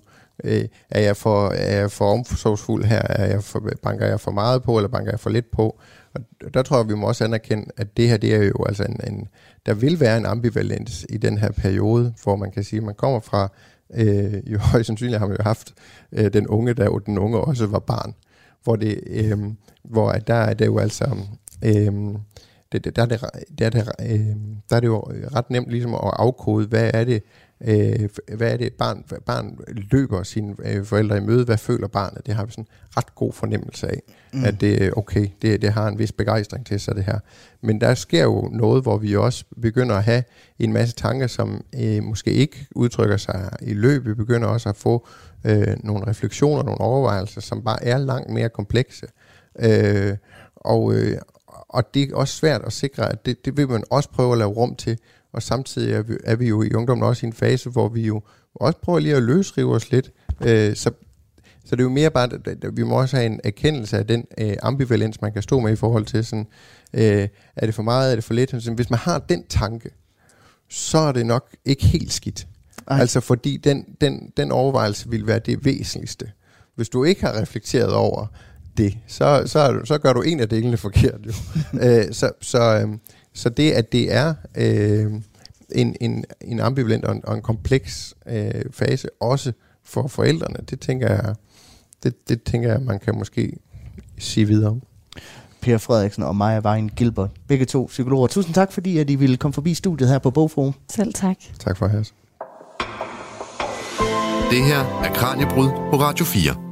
Øh, er, jeg for, er jeg for omsorgsfuld her? Er jeg for, banker jeg for meget på, eller banker jeg for lidt på? Og der tror jeg, vi må også anerkende, at det her, det er jo altså en, en der vil være en ambivalens i den her periode, hvor man kan sige, at man kommer fra, øh, jo højst sandsynligt har man jo haft øh, den unge, der jo den unge også var barn, hvor det, øh, hvor der er det jo altså, øh, det, der, er det, der, er det, øh, der er det jo ret nemt ligesom at afkode, hvad er det, øh, hvad er det, barn, barn løber sine øh, forældre i møde, hvad føler barnet? Det har vi sådan ret god fornemmelse af, mm. at det, okay, det, det har en vis begejstring til sig det her. Men der sker jo noget, hvor vi også begynder at have en masse tanker, som øh, måske ikke udtrykker sig i løb. Vi begynder også at få øh, nogle refleksioner, nogle overvejelser, som bare er langt mere komplekse. Øh, og, øh, og det er også svært at sikre, at det, det vil man også prøve at lave rum til, og samtidig er vi, er vi jo i ungdommen også i en fase, hvor vi jo også prøver lige at løsrive os lidt. Øh, så, så det er jo mere bare, at vi må også have en erkendelse af den øh, ambivalens, man kan stå med i forhold til sådan, øh, er det for meget, er det for lidt? Hvis man har den tanke, så er det nok ikke helt skidt. Ej. Altså fordi den, den, den overvejelse vil være det væsentligste. Hvis du ikke har reflekteret over det, så, så, så gør du en af delene forkert jo. øh, så, så, øh, så det, at det er øh, en, en, en ambivalent og en, og en kompleks øh, fase, også for forældrene, det tænker jeg, det, det tænker jeg, man kan måske sige videre om. Per Frederiksen og Maja Vejen Gilbert, begge to psykologer. Tusind tak, fordi at I ville komme forbi studiet her på Bogforum. Selv tak. Tak for at have Det her er Kranjebrud på Radio 4.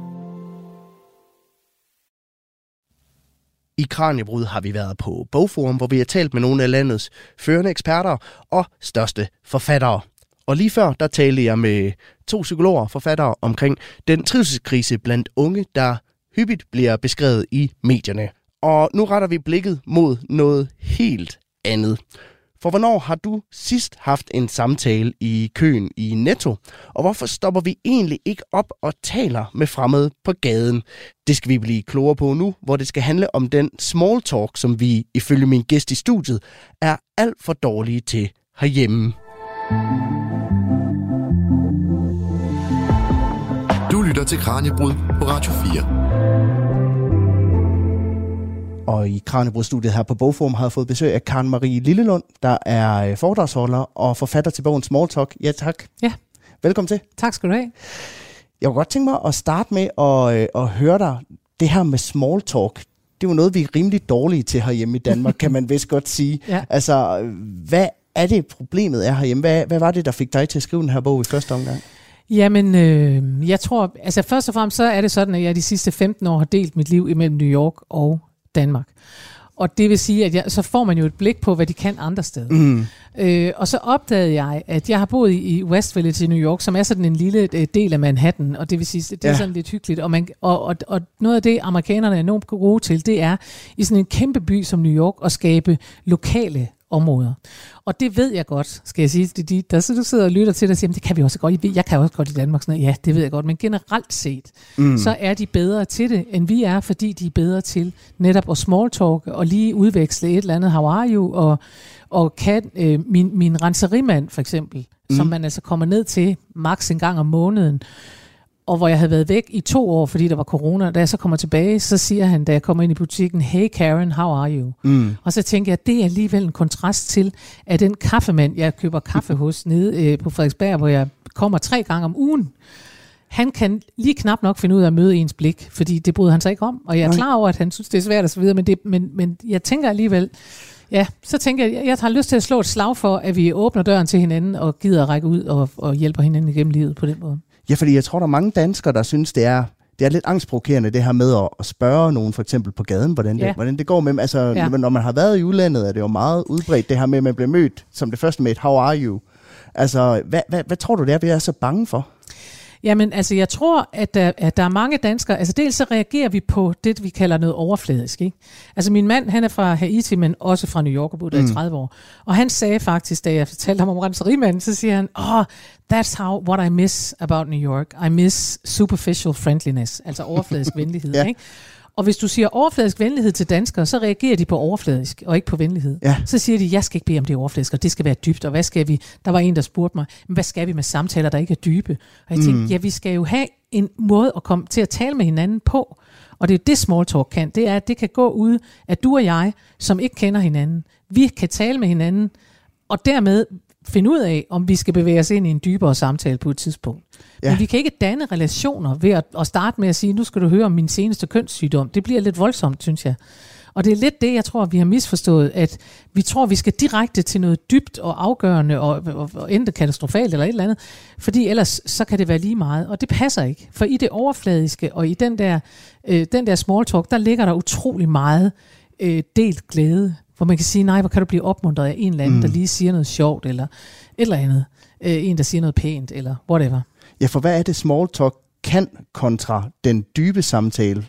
I Kranjebrud har vi været på Bogforum, hvor vi har talt med nogle af landets førende eksperter og største forfattere. Og lige før, der talte jeg med to psykologer og forfattere omkring den trivselskrise blandt unge, der hyppigt bliver beskrevet i medierne. Og nu retter vi blikket mod noget helt andet. For hvornår har du sidst haft en samtale i køen i Netto? Og hvorfor stopper vi egentlig ikke op og taler med fremmede på gaden? Det skal vi blive klogere på nu, hvor det skal handle om den small talk, som vi ifølge min gæst i studiet er alt for dårlige til herhjemme. Du lytter til Kranjebrud på Radio 4. Og i Kranjebrudstudiet her på Bogforum har jeg fået besøg af Karen Marie Lillelund, der er øh, foredragsholder og forfatter til bogen Small Talk. Ja, tak. Ja. Velkommen til. Tak skal du have. Jeg kunne godt tænke mig at starte med at, øh, at høre dig. Det her med small talk, det er jo noget, vi er rimelig dårlige til herhjemme i Danmark, kan man vist godt sige. Ja. Altså, hvad er det problemet er herhjemme? Hvad, hvad var det, der fik dig til at skrive den her bog i første omgang? Jamen, øh, jeg tror, altså først og fremmest så er det sådan, at jeg de sidste 15 år har delt mit liv imellem New York og Danmark. Og det vil sige, at jeg, så får man jo et blik på, hvad de kan andre steder. Mm. Øh, og så opdagede jeg, at jeg har boet i, West Village i New York, som er sådan en lille øh, del af Manhattan, og det vil sige, det er Ja. sådan lidt hyggeligt. Og, man, og, og, og noget af det, amerikanerne er enormt gode til, det er i sådan en kæmpe by som New York at skabe lokale områder. Og det ved jeg godt, skal jeg sige til de, der så du sidder og lytter til det og siger, "Men det kan vi også godt. Jeg kan også godt i Danmark. Sådan noget. Ja, det ved jeg godt. Men generelt set, mm. så er de bedre til det, end vi er, fordi de er bedre til netop at small talk og lige udveksle et eller andet, how are you, og, og kan øh, min, min renserimand for eksempel, mm. som man altså kommer ned til maks en gang om måneden, og hvor jeg havde været væk i to år, fordi der var corona, da jeg så kommer tilbage, så siger han, da jeg kommer ind i butikken, hey Karen, how are you? Mm. Og så tænker jeg, det er alligevel en kontrast til, at den kaffemand, jeg køber kaffe hos nede øh, på Frederiksberg, hvor jeg kommer tre gange om ugen, han kan lige knap nok finde ud af at møde ens blik, fordi det bryder han sig ikke om. Og jeg er Nej. klar over, at han synes, det er svært og så videre, men, det, men, men jeg tænker alligevel, ja, så tænker jeg, jeg har lyst til at slå et slag for, at vi åbner døren til hinanden og gider at række ud og, og hjælper hinanden igennem livet på den måde. Ja, fordi jeg tror, der er mange danskere, der synes, det er, det er lidt angstprovokerende, det her med at, at spørge nogen for eksempel på gaden, hvordan det, Ja. hvordan det går med dem. Altså, Ja. når man har været i udlandet, er det jo meget udbredt, det her med, at man bliver mødt som det første med et, how are you? Altså, hvad, hvad, hvad tror du, det er, vi er så bange for? Jamen, altså, jeg tror, at der, at der er mange danskere... Altså, dels så reagerer vi på det, vi kalder noget overfladisk, ikke? Altså, min mand, han er fra Haiti, men også fra New York og boet der i 30 år. Og han sagde faktisk, da jeg fortalte ham om renserimanden, så siger han, oh, that's how, what I miss about New York. I miss superficial friendliness, altså overfladisk venlighed, Ja. ikke? Og hvis du siger overfladisk venlighed til danskere, så reagerer de på overfladisk, og ikke på venlighed. Ja. Så siger de, jeg skal ikke bede om det er overfladisk, og det skal være dybt, og hvad skal vi? Der var en, der spurgte mig, "Men hvad skal vi med samtaler, der ikke er dybe? Og jeg tænkte, mm. ja, vi skal jo have en måde at komme til at tale med hinanden på. Og det er det small talk kan, det er, at det kan gå ud, at du og jeg, som ikke kender hinanden, vi kan tale med hinanden, og dermed finde ud af, om vi skal bevæge os ind i en dybere samtale på et tidspunkt. Ja. Men vi kan ikke danne relationer ved at, at starte med at sige, nu skal du høre om min seneste kønssygdom. Det bliver lidt voldsomt, synes jeg. Og det er lidt det, jeg tror, vi har misforstået, at vi tror, vi skal direkte til noget dybt og afgørende og, og, og endte katastrofalt eller et eller andet, fordi ellers så kan det være lige meget, og det passer ikke. For i det overfladiske og i den der, øh, den der small talk, der ligger der utrolig meget øh, delt glæde, hvor man kan sige, nej, hvor kan du blive opmuntret af en eller anden, mm. der lige siger noget sjovt, eller et eller andet. Øh, en, der siger noget pænt, eller whatever. Ja, for hvad er det small talk kan kontra den dybe samtale?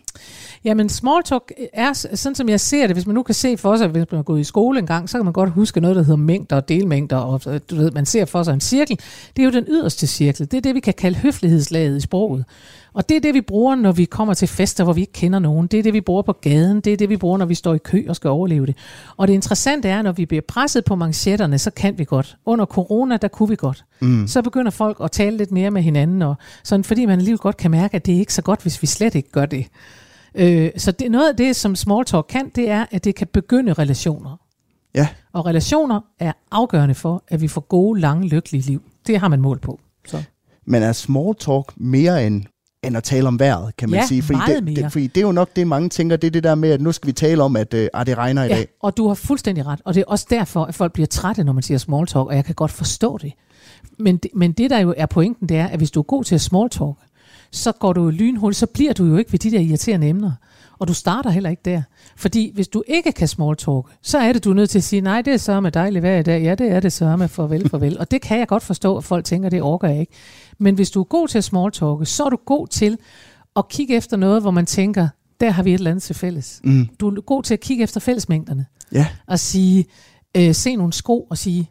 Jamen, small talk er, sådan som jeg ser det, hvis man nu kan se for sig, hvis man har gået i skole en gang, så kan man godt huske noget, der hedder mængder og delmængder, og øh, du ved, man ser for sig en cirkel. Det er jo den yderste cirkel. Det er det, vi kan kalde høflighedslaget i sproget. Og det er det, vi bruger, når vi kommer til fester, hvor vi ikke kender nogen. Det er det, vi bruger på gaden. Det er det, vi bruger, når vi står i kø og skal overleve det. Og det interessante er, når vi bliver presset på manchetterne, så kan vi godt. Under corona, der kunne vi godt. Mm. Så begynder folk at tale lidt mere med hinanden, og sådan, fordi man alligevel godt kan mærke, at det er ikke så godt, hvis vi slet ikke gør det. Øh, så det, noget af det, som small talk kan, det er, at det kan begynde relationer. Ja, Og relationer er afgørende for, at vi får gode, lange, lykkelige liv. Det har man mål på. Så. Men er small talk mere end, end at tale om vejret, kan man Ja, sige? Fordi meget det, mere. Det, fordi det er jo nok det, mange tænker, det er det der med, at nu skal vi tale om, at øh, ah, det regner i Ja, dag. og du har fuldstændig ret. Og det er også derfor, at folk bliver trætte, når man siger small talk, og jeg kan godt forstå det. Men det, men det, der jo er pointen, det er, at hvis du er god til at small talk, så går du jo lynhurtigt, så bliver du jo ikke ved de der irriterende emner. Og du starter heller ikke der. Fordi hvis du ikke kan small talk, så er det, du er nødt til at sige, nej, det er så med dejligt i dag. Ja, det er det med farvel, farvel. Og det kan jeg godt forstå, at folk tænker, det orker jeg ikke. Men hvis du er god til at small talk, så er du god til at kigge efter noget, hvor man tænker, der har vi et eller andet til fælles. Mm. Du er god til at kigge efter fællesmængderne Ja. at sige, øh, se nogle sko og sige,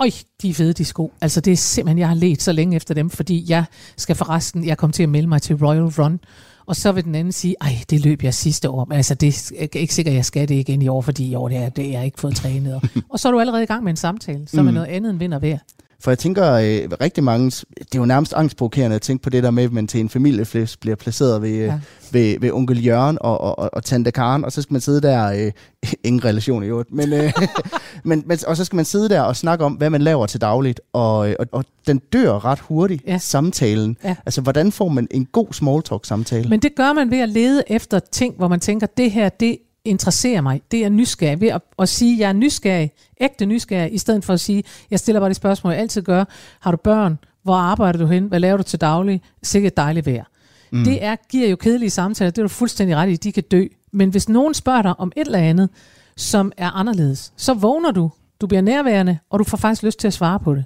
Øj, de er fede, de sko. Altså det er simpelthen, jeg har let så længe efter dem, fordi jeg skal forresten, jeg kom til at melde mig til Royal Run, og så vil den anden sige, ej, det løb jeg sidste år, men altså det er ikke sikkert, jeg skal det igen i år, fordi i år det er, det er jeg ikke fået trænet. og så er du allerede i gang med en samtale, mm. er noget andet end vind og vejr. For jeg tænker, øh, rigtig mange, det er jo nærmest angstprovokerende at tænke på det der med, at man til en familiefest bliver placeret ved, ja. Ja. ved, ved onkel Jørgen og, og, og, og tante Karen, og så skal man sidde der, øh, ingen relation i øvrigt, men, øh, men, men, og så skal man sidde der og snakke om, hvad man laver til dagligt, og, øh, og, og den dør ret hurtigt, Ja. samtalen. Ja. Altså, hvordan får man en god small talk samtale? Men det gør man ved at lede efter ting, hvor man tænker, det her, det interesserer mig. Det er nysgerrig. Ved at, at sige, jeg er nysgerrig, ægte nysgerrig, i stedet for at sige, jeg stiller bare det spørgsmål, jeg altid gør. Har du børn? Hvor arbejder du hen? Hvad laver du til daglig? Sikkert dejligt vejr. Mm. Det er, giver jo kedelige samtaler. Det er du fuldstændig ret i. De kan dø. Men hvis nogen spørger dig om et eller andet, som er anderledes, så vågner du. Du bliver nærværende, og du får faktisk lyst til at svare på det.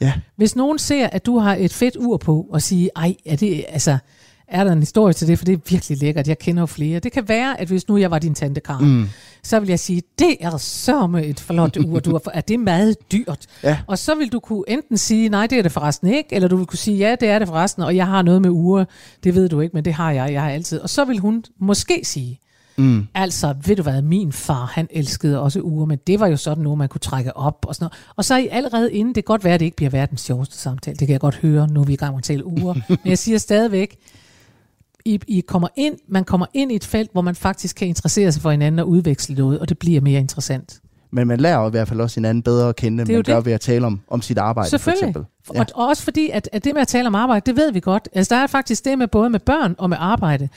Ja. Hvis nogen ser, at du har et fedt ur på, og siger, ej, er det, altså, er der en historie til det, for det er virkelig lækkert, jeg kender flere. Det kan være, at hvis nu jeg var din tante Karen, mm. så vil jeg sige, det er med et flot ur, du har fået. Er det meget dyrt? Ja. Og så vil du kunne enten sige, nej, det er det forresten ikke, eller du vil kunne sige, ja, det er det forresten, og jeg har noget med ure, det ved du ikke, men det har jeg, jeg har altid. Og så vil hun måske sige, Mm. Altså, ved du hvad, min far, han elskede også uger, men det var jo sådan noget, man kunne trække op og sådan noget. Og så er I allerede inden, det kan godt være, at det ikke bliver verdens sjoveste samtale. Det kan jeg godt høre, nu er vi i gang med at tale uger. men jeg siger stadigvæk, I, I kommer ind, man kommer ind i et felt, hvor man faktisk kan interessere sig for hinanden og udveksle noget, og det bliver mere interessant. Men man lærer i hvert fald også hinanden bedre at kende, end Det man gør det. ved at tale om, om sit arbejde, for Selvfølgelig. eksempel. Ja. Og, og også fordi, at, at det med at tale om arbejde, det ved vi godt. Altså, der er faktisk det med både med børn og med arbejde,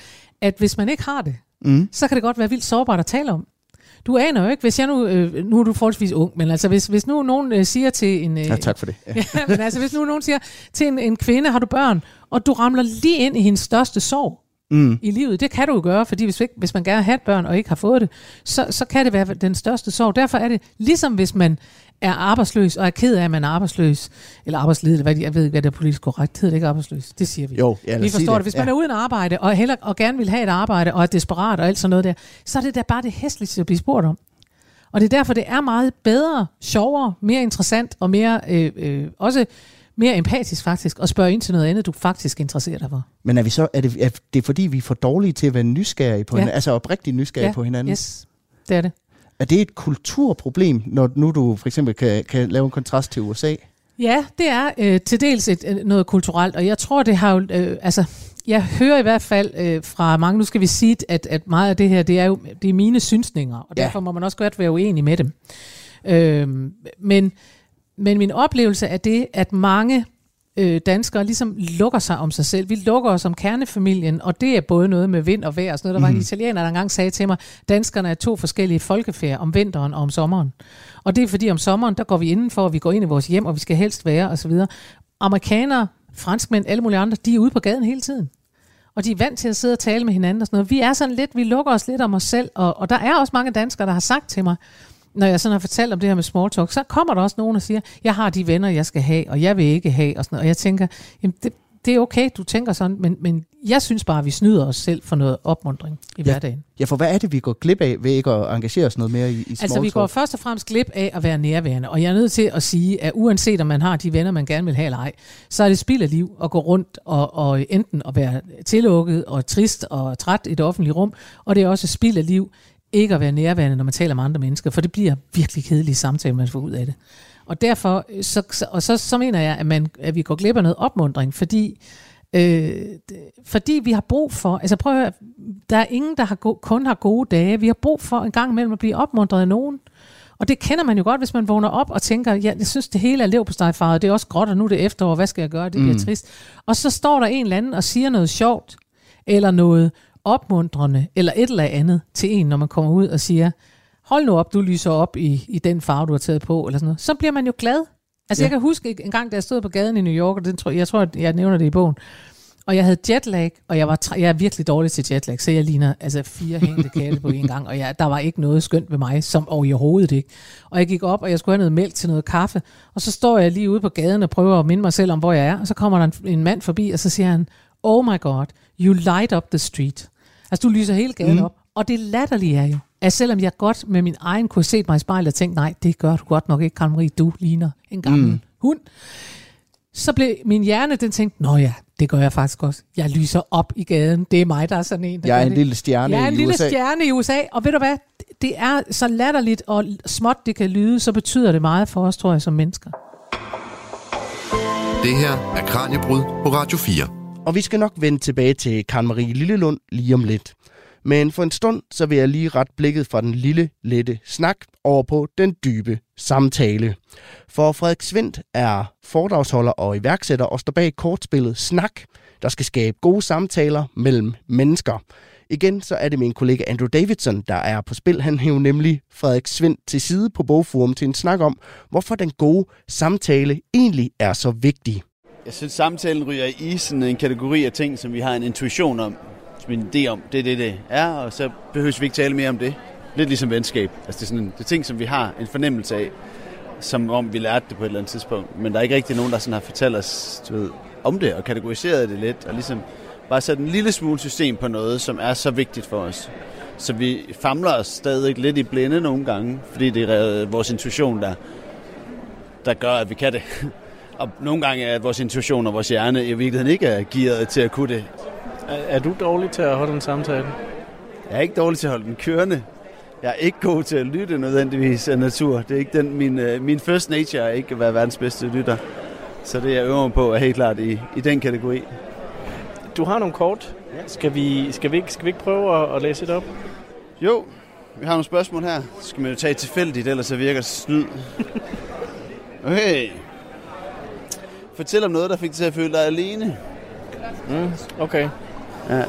at hvis man ikke har det, Mm. så kan det godt være vildt sårbart at tale om. Du aner jo ikke, hvis jeg nu, øh, nu er du forholdsvis ung, men altså hvis, hvis nu nogen øh, siger til en... Øh, Ja, tak for det. Ja. ja, men altså hvis nu nogen siger til en, en kvinde, har du børn, og du ramler lige ind i hendes største sorg Mm. i livet, det kan du jo gøre, fordi hvis, ikke, hvis man gerne har et børn og ikke har fået det, så, så kan det være den største sorg. Derfor er det ligesom hvis man er arbejdsløs og er ked af, at man er arbejdsløs, eller arbejdsledig, eller hvad jeg ved ikke, hvad det er politisk korrekt, hedder det ikke arbejdsløs? Det siger vi. Jo, ja, Vi forstår det. Hvis man ja. er uden arbejde, og, heller, og gerne vil have et arbejde, og er desperat og alt sådan noget der, så er det da bare det hæsligste at blive spurgt om. Og det er derfor, det er meget bedre, sjovere, mere interessant og mere, øh, øh, også mere empatisk faktisk, at spørge ind til noget andet, du faktisk interesserer dig for. Men er, vi så, er, det, er det fordi, vi er for dårlige til at være nysgerrige på Ja. hinanden? Altså oprigtigt nysgerrige på hinanden? Yes, det er det. Er det et kulturproblem, når nu du for eksempel kan, kan lave en kontrast til USA? Ja, det er øh, til dels et, øh, noget kulturelt, og jeg tror, det har jo, øh, altså, jeg hører i hvert fald øh, fra mange, nu skal vi sige, at, at meget af det her, det er jo det er mine synsninger, og Ja. derfor må man også godt være uenig med dem. Øh, men, men min oplevelse er det, at mange øh, danskere ligesom lukker sig om sig selv. Vi lukker os om kernefamilien, og det er både noget med vind og vejr. og Sådan noget. Der var en italiener, der engang sagde til mig, danskerne er to forskellige folkefærd om vinteren og om sommeren. Og det er fordi om sommeren, der går vi indenfor, og vi går ind i vores hjem, og vi skal helst være osv. Amerikanere, franskmænd, alle mulige andre, de er ude på gaden hele tiden. Og de er vant til at sidde og tale med hinanden og sådan noget. Vi er sådan lidt, vi lukker os lidt om os selv, og, og der er også mange danskere, der har sagt til mig, når jeg sådan har fortalt om det her med small talk, så kommer der også nogen og siger, jeg har de venner, jeg skal have, og jeg vil ikke have, og sådan noget. Og jeg tænker, jamen det, det er okay, du tænker sådan, men, men jeg synes bare, at vi snyder os selv for noget opmundring i Ja. hverdagen. Ja, for hvad er det, vi går glip af ved ikke at engagere os noget mere i, i small Altså, vi går først og fremmest glip af at være nærværende, og jeg er nødt til at sige, at uanset om man har de venner, man gerne vil have eller ej, så er det spild af liv at gå rundt og, og enten at være tillukket og trist og træt i det offentlige rum, og det er også spild af liv ikke at være nærværende, når man taler med andre mennesker, for det bliver virkelig kedelige samtaler, man får ud af det. Og derfor, øh, så, og så, så mener jeg, at, man, at vi går glip af noget opmundring, fordi Øh, fordi vi har brug for, altså prøv at høre, der er ingen, der har go- kun har gode dage. Vi har brug for en gang imellem at blive opmuntret af nogen. Og det kender man jo godt, hvis man vågner op og tænker, ja, jeg synes, det hele er leverpostejfarvet, det er også gråt, og nu er det efterår, hvad skal jeg gøre? Det bliver Mm. trist. Og så står der en eller anden og siger noget sjovt, eller noget opmuntrende, eller et eller andet til en, når man kommer ud og siger, hold nu op, du lyser op i, i den farve, du har taget på, eller sådan noget. Så bliver man jo glad. Altså, Ja. jeg kan huske en gang, da jeg stod på gaden i New York, og den, tror, jeg tror, at jeg nævner det i bogen, og jeg havde jetlag, og jeg, var jeg er virkelig dårlig til jetlag, så jeg ligner altså fire hængte katte på en gang, og jeg, der var ikke noget skønt ved mig, som overhovedet ikke. Og jeg gik op, og jeg skulle have noget mælk til noget kaffe, og så står jeg lige ude på gaden og prøver at minde mig selv om, hvor jeg er, og så kommer der en, en mand forbi, og så siger han, oh my god, you light up the street. Altså, du lyser hele gaden Mm. op. Og det latterlige er jo, at selvom jeg godt med min egen kunne have set mig i spejlet og tænkt, nej, det gør du godt nok ikke, Marie, du ligner en gammel Mm. hund. Så blev min hjerne, den tænkte, nå ja, det gør jeg faktisk også. Jeg lyser op i gaden. Det er mig, der er sådan en, der Jeg er en det. lille stjerne Jeg er en i lille USA. stjerne i USA, og ved du hvad? Det er så latterligt og småt det kan lyde, så betyder det meget for os, tror jeg, som mennesker. Det her er Kranjebrud på Radio 4. Og vi skal nok vende tilbage til Karen Marie Lillelund lige om lidt. Men for en stund, så vil jeg lige ret blikket fra den lille, lette snak over på den dybe samtale. For Frederik Svendt er foredragsholder og iværksætter og står bag kortspillet Snak, der skal skabe gode samtaler mellem mennesker. Igen så er det min kollega Andrew Davidson, der er på spil. Han hæver nemlig Frederik Svendt til side på Bogforum til en snak om, hvorfor den gode samtale egentlig er så vigtig. Jeg synes, samtalen ryger i sådan en kategori af ting, som vi har en intuition om, som en idé om, det er det, det er, og så behøver vi ikke tale mere om det. Lidt ligesom venskab. Altså, det er, sådan, det er ting, som vi har en fornemmelse af, som om vi lærte det på et eller andet tidspunkt. Men der er ikke rigtig nogen, der sådan har fortalt os du ved, om det, og kategoriseret det lidt, og ligesom bare sat en lille smule system på noget, som er så vigtigt for os. Så vi famler os stadig lidt i blinde nogle gange, fordi det er øh, vores intuition, der, der gør, at vi kan det. Og nogle gange er vores intuition og vores hjerne i virkeligheden ikke er gearet til at kunne det. Er, er du dårlig til at holde en samtale? Jeg er ikke dårlig til at holde den kørende. Jeg er ikke god til at lytte nødvendigvis af natur. Det er ikke den, min, øh, min first nature er ikke at være verdens bedste lytter. Så det jeg øver mig på er helt klart i, i den kategori. Du har nogle kort. Skal vi, skal vi, ikke, skal vi ikke prøve at, at læse et op? Jo, vi har nogle spørgsmål her. Så skal man jo tage tilfældigt, ellers så virker det snyd. Okay. Fortæl om noget, der fik dig til at føle dig alene. Mm, okay. Ja. Er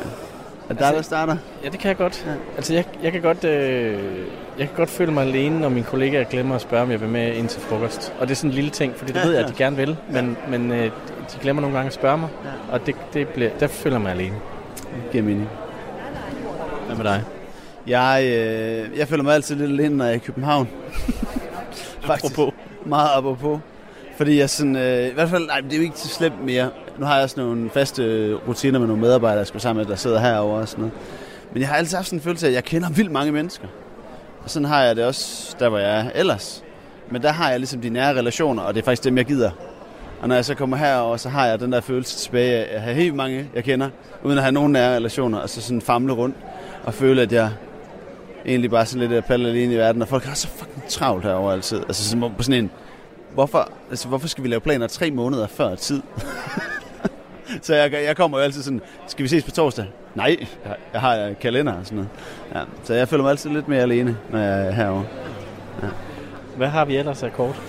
det dig, der starter? Ja, det kan jeg godt. Ja. Altså, jeg, jeg, kan godt, øh, jeg kan godt føle mig alene, når mine kollegaer glemmer at spørge, om jeg vil med ind til frokost. Og det er sådan en lille ting, fordi det Ja, ved jeg, ja. at de gerne vil. Men, men øh, de glemmer nogle gange at spørge mig. Ja. Og det, det bliver, derfor føler jeg mig alene. Det giver mening. Hvad med dig? Jeg, øh, jeg føler mig altid lidt alene, når jeg er i København. Faktisk. Apropos. Meget apropos. Fordi jeg sådan, øh, i hvert fald, nej, det er jo ikke så slemt mere. Nu har jeg sådan nogle faste øh, rutiner med nogle medarbejdere, jeg skal sammen med, der sidder herovre og sådan noget. Men jeg har altid haft sådan en følelse af, at jeg kender vildt mange mennesker. Og sådan har jeg det også, der hvor jeg er ellers. Men der har jeg ligesom de nære relationer, og det er faktisk dem, jeg gider. Og når jeg så kommer herover, så har jeg den der følelse tilbage af at have helt mange, jeg kender, uden at have nogen nære relationer, og så sådan famle rundt og føle, at jeg egentlig bare sådan lidt paller alene i verden, og folk har så fucking travlt herover altid. Altså sådan, på sådan en, hvorfor, altså, hvorfor skal vi lave planer tre måneder før tid? så jeg, jeg kommer jo altid sådan, skal vi ses på torsdag? Nej, jeg, jeg har kalender og sådan noget. Ja, så jeg føler mig altid lidt mere alene, når jeg er herovre. Hvad har vi ellers af kort?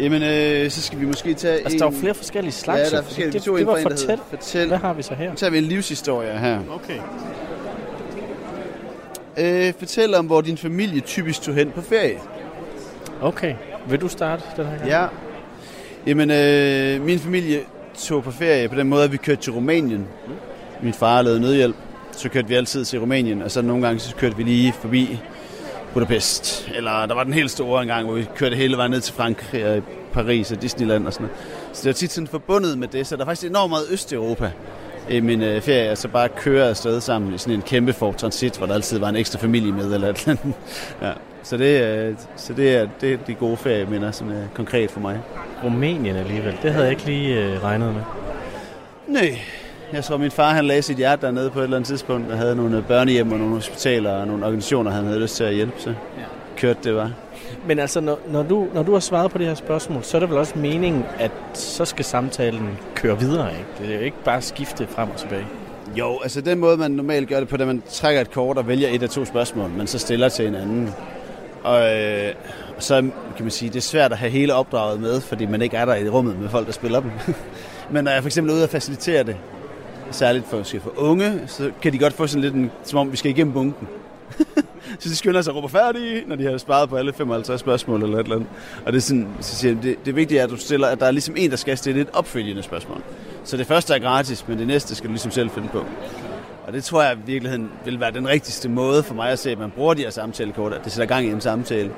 Jamen, øh, så skal vi måske tage Altså, en... der er flere forskellige slags. Ja, der er forskellige. Det, Vi tog det, en var en, fortæl. hedder Fortæl. Hvad har vi så her? Nu tager vi en livshistorie her. Okay. Øh, fortæl om, hvor din familie typisk tog hen på ferie. Okay. Vil du starte den her gang? Ja. Jamen, øh, min familie tog på ferie på den måde, at vi kørte til Rumænien. Min far lavede nødhjælp. Så kørte vi altid til Rumænien, og så nogle gange så kørte vi lige forbi Budapest. Eller der var den helt store en gang, hvor vi kørte hele vejen ned til Frankrig og Paris og Disneyland og sådan noget. Så det var tit sådan forbundet med det, så der er faktisk enormt meget Østeuropa i min øh, ferie, og så bare køre afsted sammen i sådan en kæmpe Ford Transit, hvor der altid var en ekstra familie med eller et eller andet. Ja. Så det, øh, så det er, det er de gode ferieminder, som er konkret for mig. Rumænien alligevel. Det havde jeg ikke lige øh, regnet med. Nej, jeg tror, min far han lagde sit hjerte dernede på et eller andet tidspunkt, og havde nogle børnehjem og nogle hospitaler og nogle organisationer, han havde lyst til at hjælpe, så kørte det var. Men altså, når, når, du, når du har svaret på det her spørgsmål, så er det vel også meningen, at så skal samtalen køre videre, ikke? Det er jo ikke bare skifte frem og tilbage. Jo, altså den måde, man normalt gør det på, det er, at man trækker et kort og vælger et af to spørgsmål, man så stiller til en anden. Og, øh, så kan man sige, det er svært at have hele opdraget med, fordi man ikke er der i rummet med folk, der spiller dem. Men når jeg for eksempel er ude og facilitere det, særligt for, for unge, så kan de godt få sådan lidt en, som om vi skal igennem bunken. så de skynder sig og råber færdige, når de har sparet på alle 55 spørgsmål eller et eller andet. Og det er sådan, så siger jeg, det, det vigtige er, at du stiller, at der er ligesom en, der skal stille et opfølgende spørgsmål. Så det første er gratis, men det næste skal du ligesom selv finde på. Og det tror jeg i virkeligheden vil være den rigtigste måde for mig at se, at man bruger de her samtalekort, at det sætter gang i en samtale.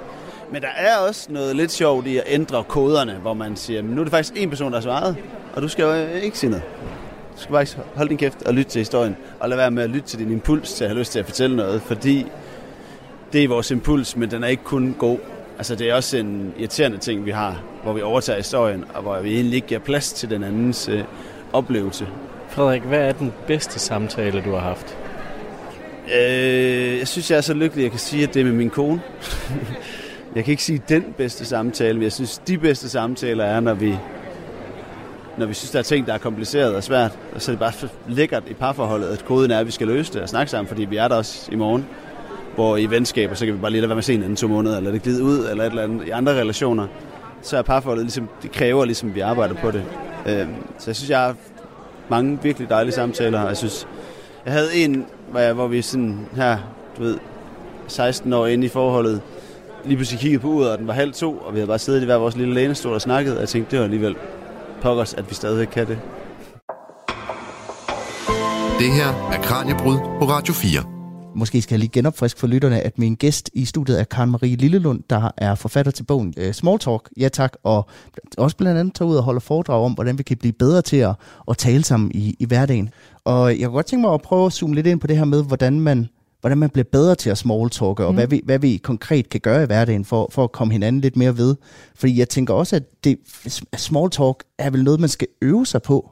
Men der er også noget lidt sjovt i at ændre koderne, hvor man siger, nu er det faktisk en person, der har svaret, og du skal jo øh, ikke sige noget. Du skal faktisk holde din kæft og lytte til historien, og lade være med at lytte til din impuls til at have lyst til at fortælle noget, fordi det er vores impuls, men den er ikke kun god. Altså det er også en irriterende ting, vi har, hvor vi overtager historien, og hvor vi egentlig ikke giver plads til den andens øh, oplevelse. Frederik, hvad er den bedste samtale, du har haft? Øh, jeg synes, jeg er så lykkelig, at jeg kan sige, at det er med min kone. jeg kan ikke sige den bedste samtale, men jeg synes, de bedste samtaler er, når vi, når vi synes, der er ting, der er kompliceret og svært. Og så er det bare lækkert i parforholdet, at koden er, at vi skal løse det og snakke sammen, fordi vi er der også i morgen. Hvor i venskaber, så kan vi bare lige lade være med at se hinanden to måneder, eller det glide ud, eller et eller andet. I andre relationer, så er parforholdet ligesom, det kræver ligesom, at vi arbejder på det. Øh, så jeg synes, jeg har mange virkelig dejlige samtaler. Jeg synes, jeg havde en, hvor, jeg, hvor vi sådan her, du ved, 16 år inde i forholdet, lige pludselig kiggede på uret, og den var halv to, og vi havde bare siddet i hver vores lille lænestol og snakket, og jeg tænkte, det var alligevel pokkers, at vi stadigvæk kan det. Det her er Kranjebrud på Radio 4. Måske skal jeg lige genopfriske for lytterne, at min gæst i studiet er Karen Marie Lillelund, der er forfatter til bogen uh, Small Talk, ja tak, og også blandt andet tager ud og holder foredrag om, hvordan vi kan blive bedre til at, at tale sammen i, i hverdagen. Og jeg kunne godt tænke mig at prøve at zoome lidt ind på det her med, hvordan man, hvordan man bliver bedre til at small talk, og mm. hvad, vi, hvad vi konkret kan gøre i hverdagen for, for at komme hinanden lidt mere ved. Fordi jeg tænker også, at det, small talk er vel noget, man skal øve sig på.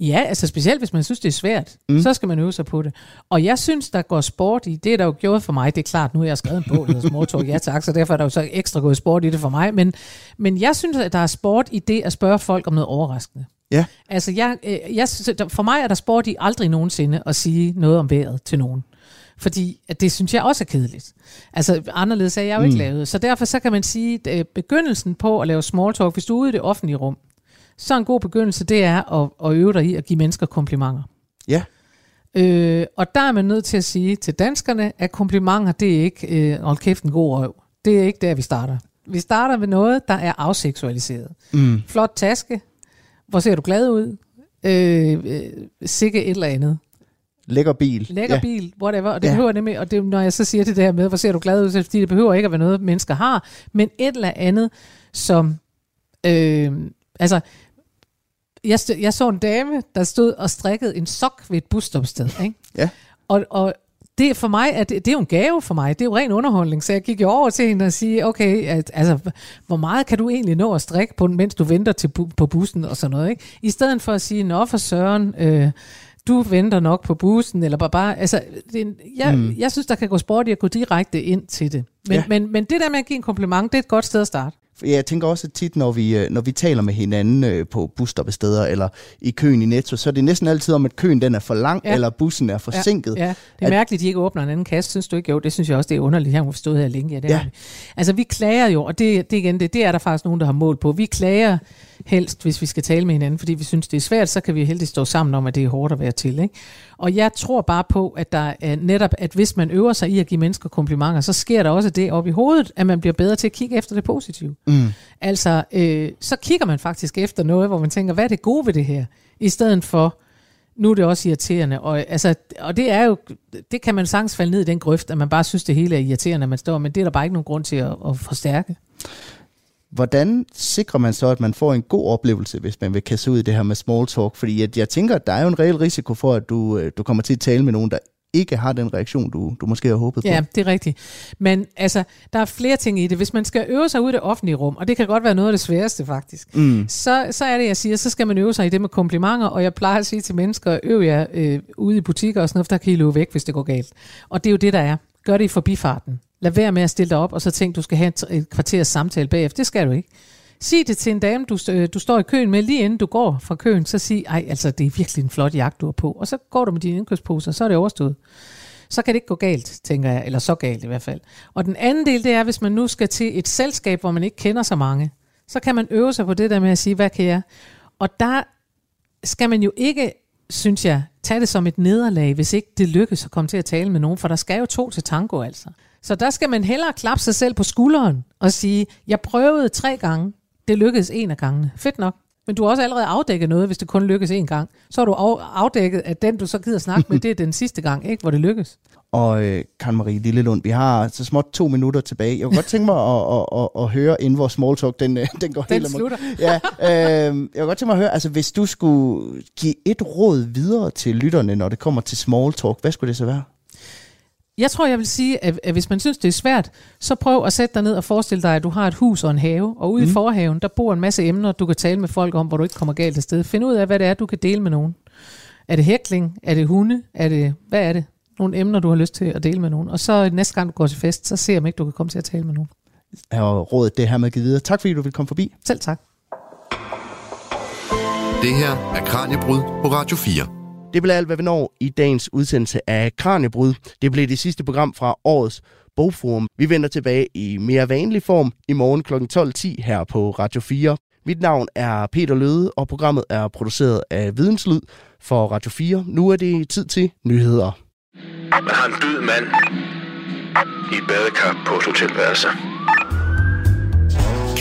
Ja, altså specielt hvis man synes, det er svært, mm. så skal man øve sig på det. Og jeg synes, der går sport i, det er der jo gjort for mig, det er klart, nu har jeg skrevet en bog, der hedder Small Talk, ja tak, så derfor er der jo så ekstra gået sport i det for mig. Men, men jeg synes, at der er sport i det at spørge folk om noget overraskende. Ja. Altså, jeg, øh, jeg, for mig er der sport i aldrig nogensinde at sige noget om vejret til nogen. Fordi at det synes jeg også er kedeligt. Altså, anderledes er jeg jo ikke mm. lavet. Så derfor så kan man sige, at øh, begyndelsen på at lave small talk, hvis du er ude i det offentlige rum, så en god begyndelse, det er at, at øve dig i at give mennesker komplimenter. Ja. Øh, og der er man nødt til at sige til danskerne, at komplimenter, det er ikke, øh, hold kæft en god røv. Det er ikke der, vi starter. Vi starter med noget, der er afseksualiseret. Mm. Flot taske. Hvor ser du glad ud? Øh, øh, sikke et eller andet. Lækker bil. Lækker ja. bil, whatever. Og det ja. behøver nemlig, og det, når jeg så siger det der med, hvor ser du glad ud, så fordi det behøver ikke at være noget, mennesker har, men et eller andet, som, øh, altså, jeg, stod, jeg så en dame, der stod og strikkede en sok ved et busstopsted. Ikke? Ja. Og, og det for mig, at det, det er jo en gave for mig. Det er jo ren underholdning. Så jeg gik jo over til hende og sige, okay, at, altså, hvor meget kan du egentlig nå at strikke på, mens du venter til bu- på bussen og sådan noget. Ikke? I stedet for at sige, nå for søren, øh, du venter nok på bussen, eller bare, bare altså, det jeg, mm. jeg synes, der kan gå sport i at gå direkte ind til det. Men, ja. men, men det der med at give en kompliment, det er et godt sted at starte. Jeg tænker også tit, når vi, øh, når vi taler med hinanden øh, på busstoppesteder eller i køen i Netto, så er det næsten altid om, at køen den er for lang, ja. eller bussen er forsinket. Ja, ja. det er mærkeligt, at de ikke åbner en anden kasse, synes du ikke? Jo, det synes jeg også, det er underligt. Jeg har stået her længe. Ja, det ja. Altså, vi klager jo, og det, det, igen, det, det er der faktisk nogen, der har mål på. Vi klager helst, hvis vi skal tale med hinanden, fordi vi synes, det er svært, så kan vi heldigvis stå sammen om, at det er hårdt at være til. Ikke? Og jeg tror bare på, at der er netop, at hvis man øver sig i at give mennesker komplimenter, så sker der også det op i hovedet, at man bliver bedre til at kigge efter det positive. Mm. Altså, øh, så kigger man faktisk efter noget, hvor man tænker, hvad er det gode ved det her? I stedet for, nu er det også irriterende. Og, altså, og det er jo, det kan man sagtens falde ned i den grøft, at man bare synes, det hele er irriterende, at man står, men det er der bare ikke nogen grund til at, at forstærke. Hvordan sikrer man så, at man får en god oplevelse, hvis man vil kaste ud i det her med small talk? Fordi at jeg tænker, at der er jo en reel risiko for, at du, øh, du kommer til at tale med nogen, der ikke har den reaktion, du, du måske har håbet på. Ja, det er rigtigt. Men altså, der er flere ting i det. Hvis man skal øve sig ud i det offentlige rum, og det kan godt være noget af det sværeste faktisk, mm. så, så er det, jeg siger, så skal man øve sig i det med komplimenter, og jeg plejer at sige til mennesker, øv jer øh, ude i butikker og sådan noget, for der kan I løbe væk, hvis det går galt. Og det er jo det, der er. Gør det i forbifarten. Lad være med at stille dig op, og så tænk, du skal have et, et kvarters samtale bagefter. Det skal du ikke. Sig det til en dame, du, øh, du står i køen med, lige inden du går fra køen, så sig, ej, altså, det er virkelig en flot jagt, du har på. Og så går du med dine indkøbsposer, så er det overstået. så kan det ikke gå galt, tænker jeg, eller så galt i hvert fald. Og den anden del, det er, hvis man nu skal til et selskab, hvor man ikke kender så mange, så kan man øve sig på det der med at sige, hvad kan jeg? Og der skal man jo ikke, synes jeg, tage det som et nederlag, hvis ikke det lykkes at komme til at tale med nogen, for der skal jo to til tango altså. Så der skal man hellere klappe sig selv på skulderen og sige, jeg prøvede tre gange, det lykkedes en af gangene. Fedt nok. Men du har også allerede afdækket noget, hvis det kun lykkes en gang. Så har du afdækket, at den, du så gider snakke med, det er den sidste gang, ikke, hvor det lykkes. Og øh, Karen Marie Lillelund, vi har så småt to minutter tilbage. Jeg kunne godt tænke mig at, at, at, at høre, inden vores small talk, den, øh, den går den helt slutter. Ja, øh, jeg kunne godt tænke mig at høre, altså hvis du skulle give et råd videre til lytterne, når det kommer til small talk, hvad skulle det så være? Jeg tror, jeg vil sige, at, at hvis man synes, det er svært, så prøv at sætte dig ned og forestille dig, at du har et hus og en have, og ude mm. i forhaven, der bor en masse emner, du kan tale med folk om, hvor du ikke kommer galt afsted. Find ud af, hvad det er, du kan dele med nogen. Er det hækling? Er det hunde? Er det, hvad er det? Nogle emner, du har lyst til at dele med nogen. Og så næste gang, du går til fest, så ser om ikke, du kan komme til at tale med nogen. Og rådet det her med at give videre. Tak fordi du vil komme forbi. Selv tak. Det her er Kranjebrud på Radio 4. Det blev alt, hvad vi når i dagens udsendelse af Kranjebrud. Det blev det sidste program fra årets Bogforum. Vi vender tilbage i mere vanlig form i morgen kl. 12.10 her på Radio 4. Mit navn er Peter Løde, og programmet er produceret af Videnslyd for Radio 4. Nu er det tid til nyheder. Man har en død mand i et badekar på et hotelværelse.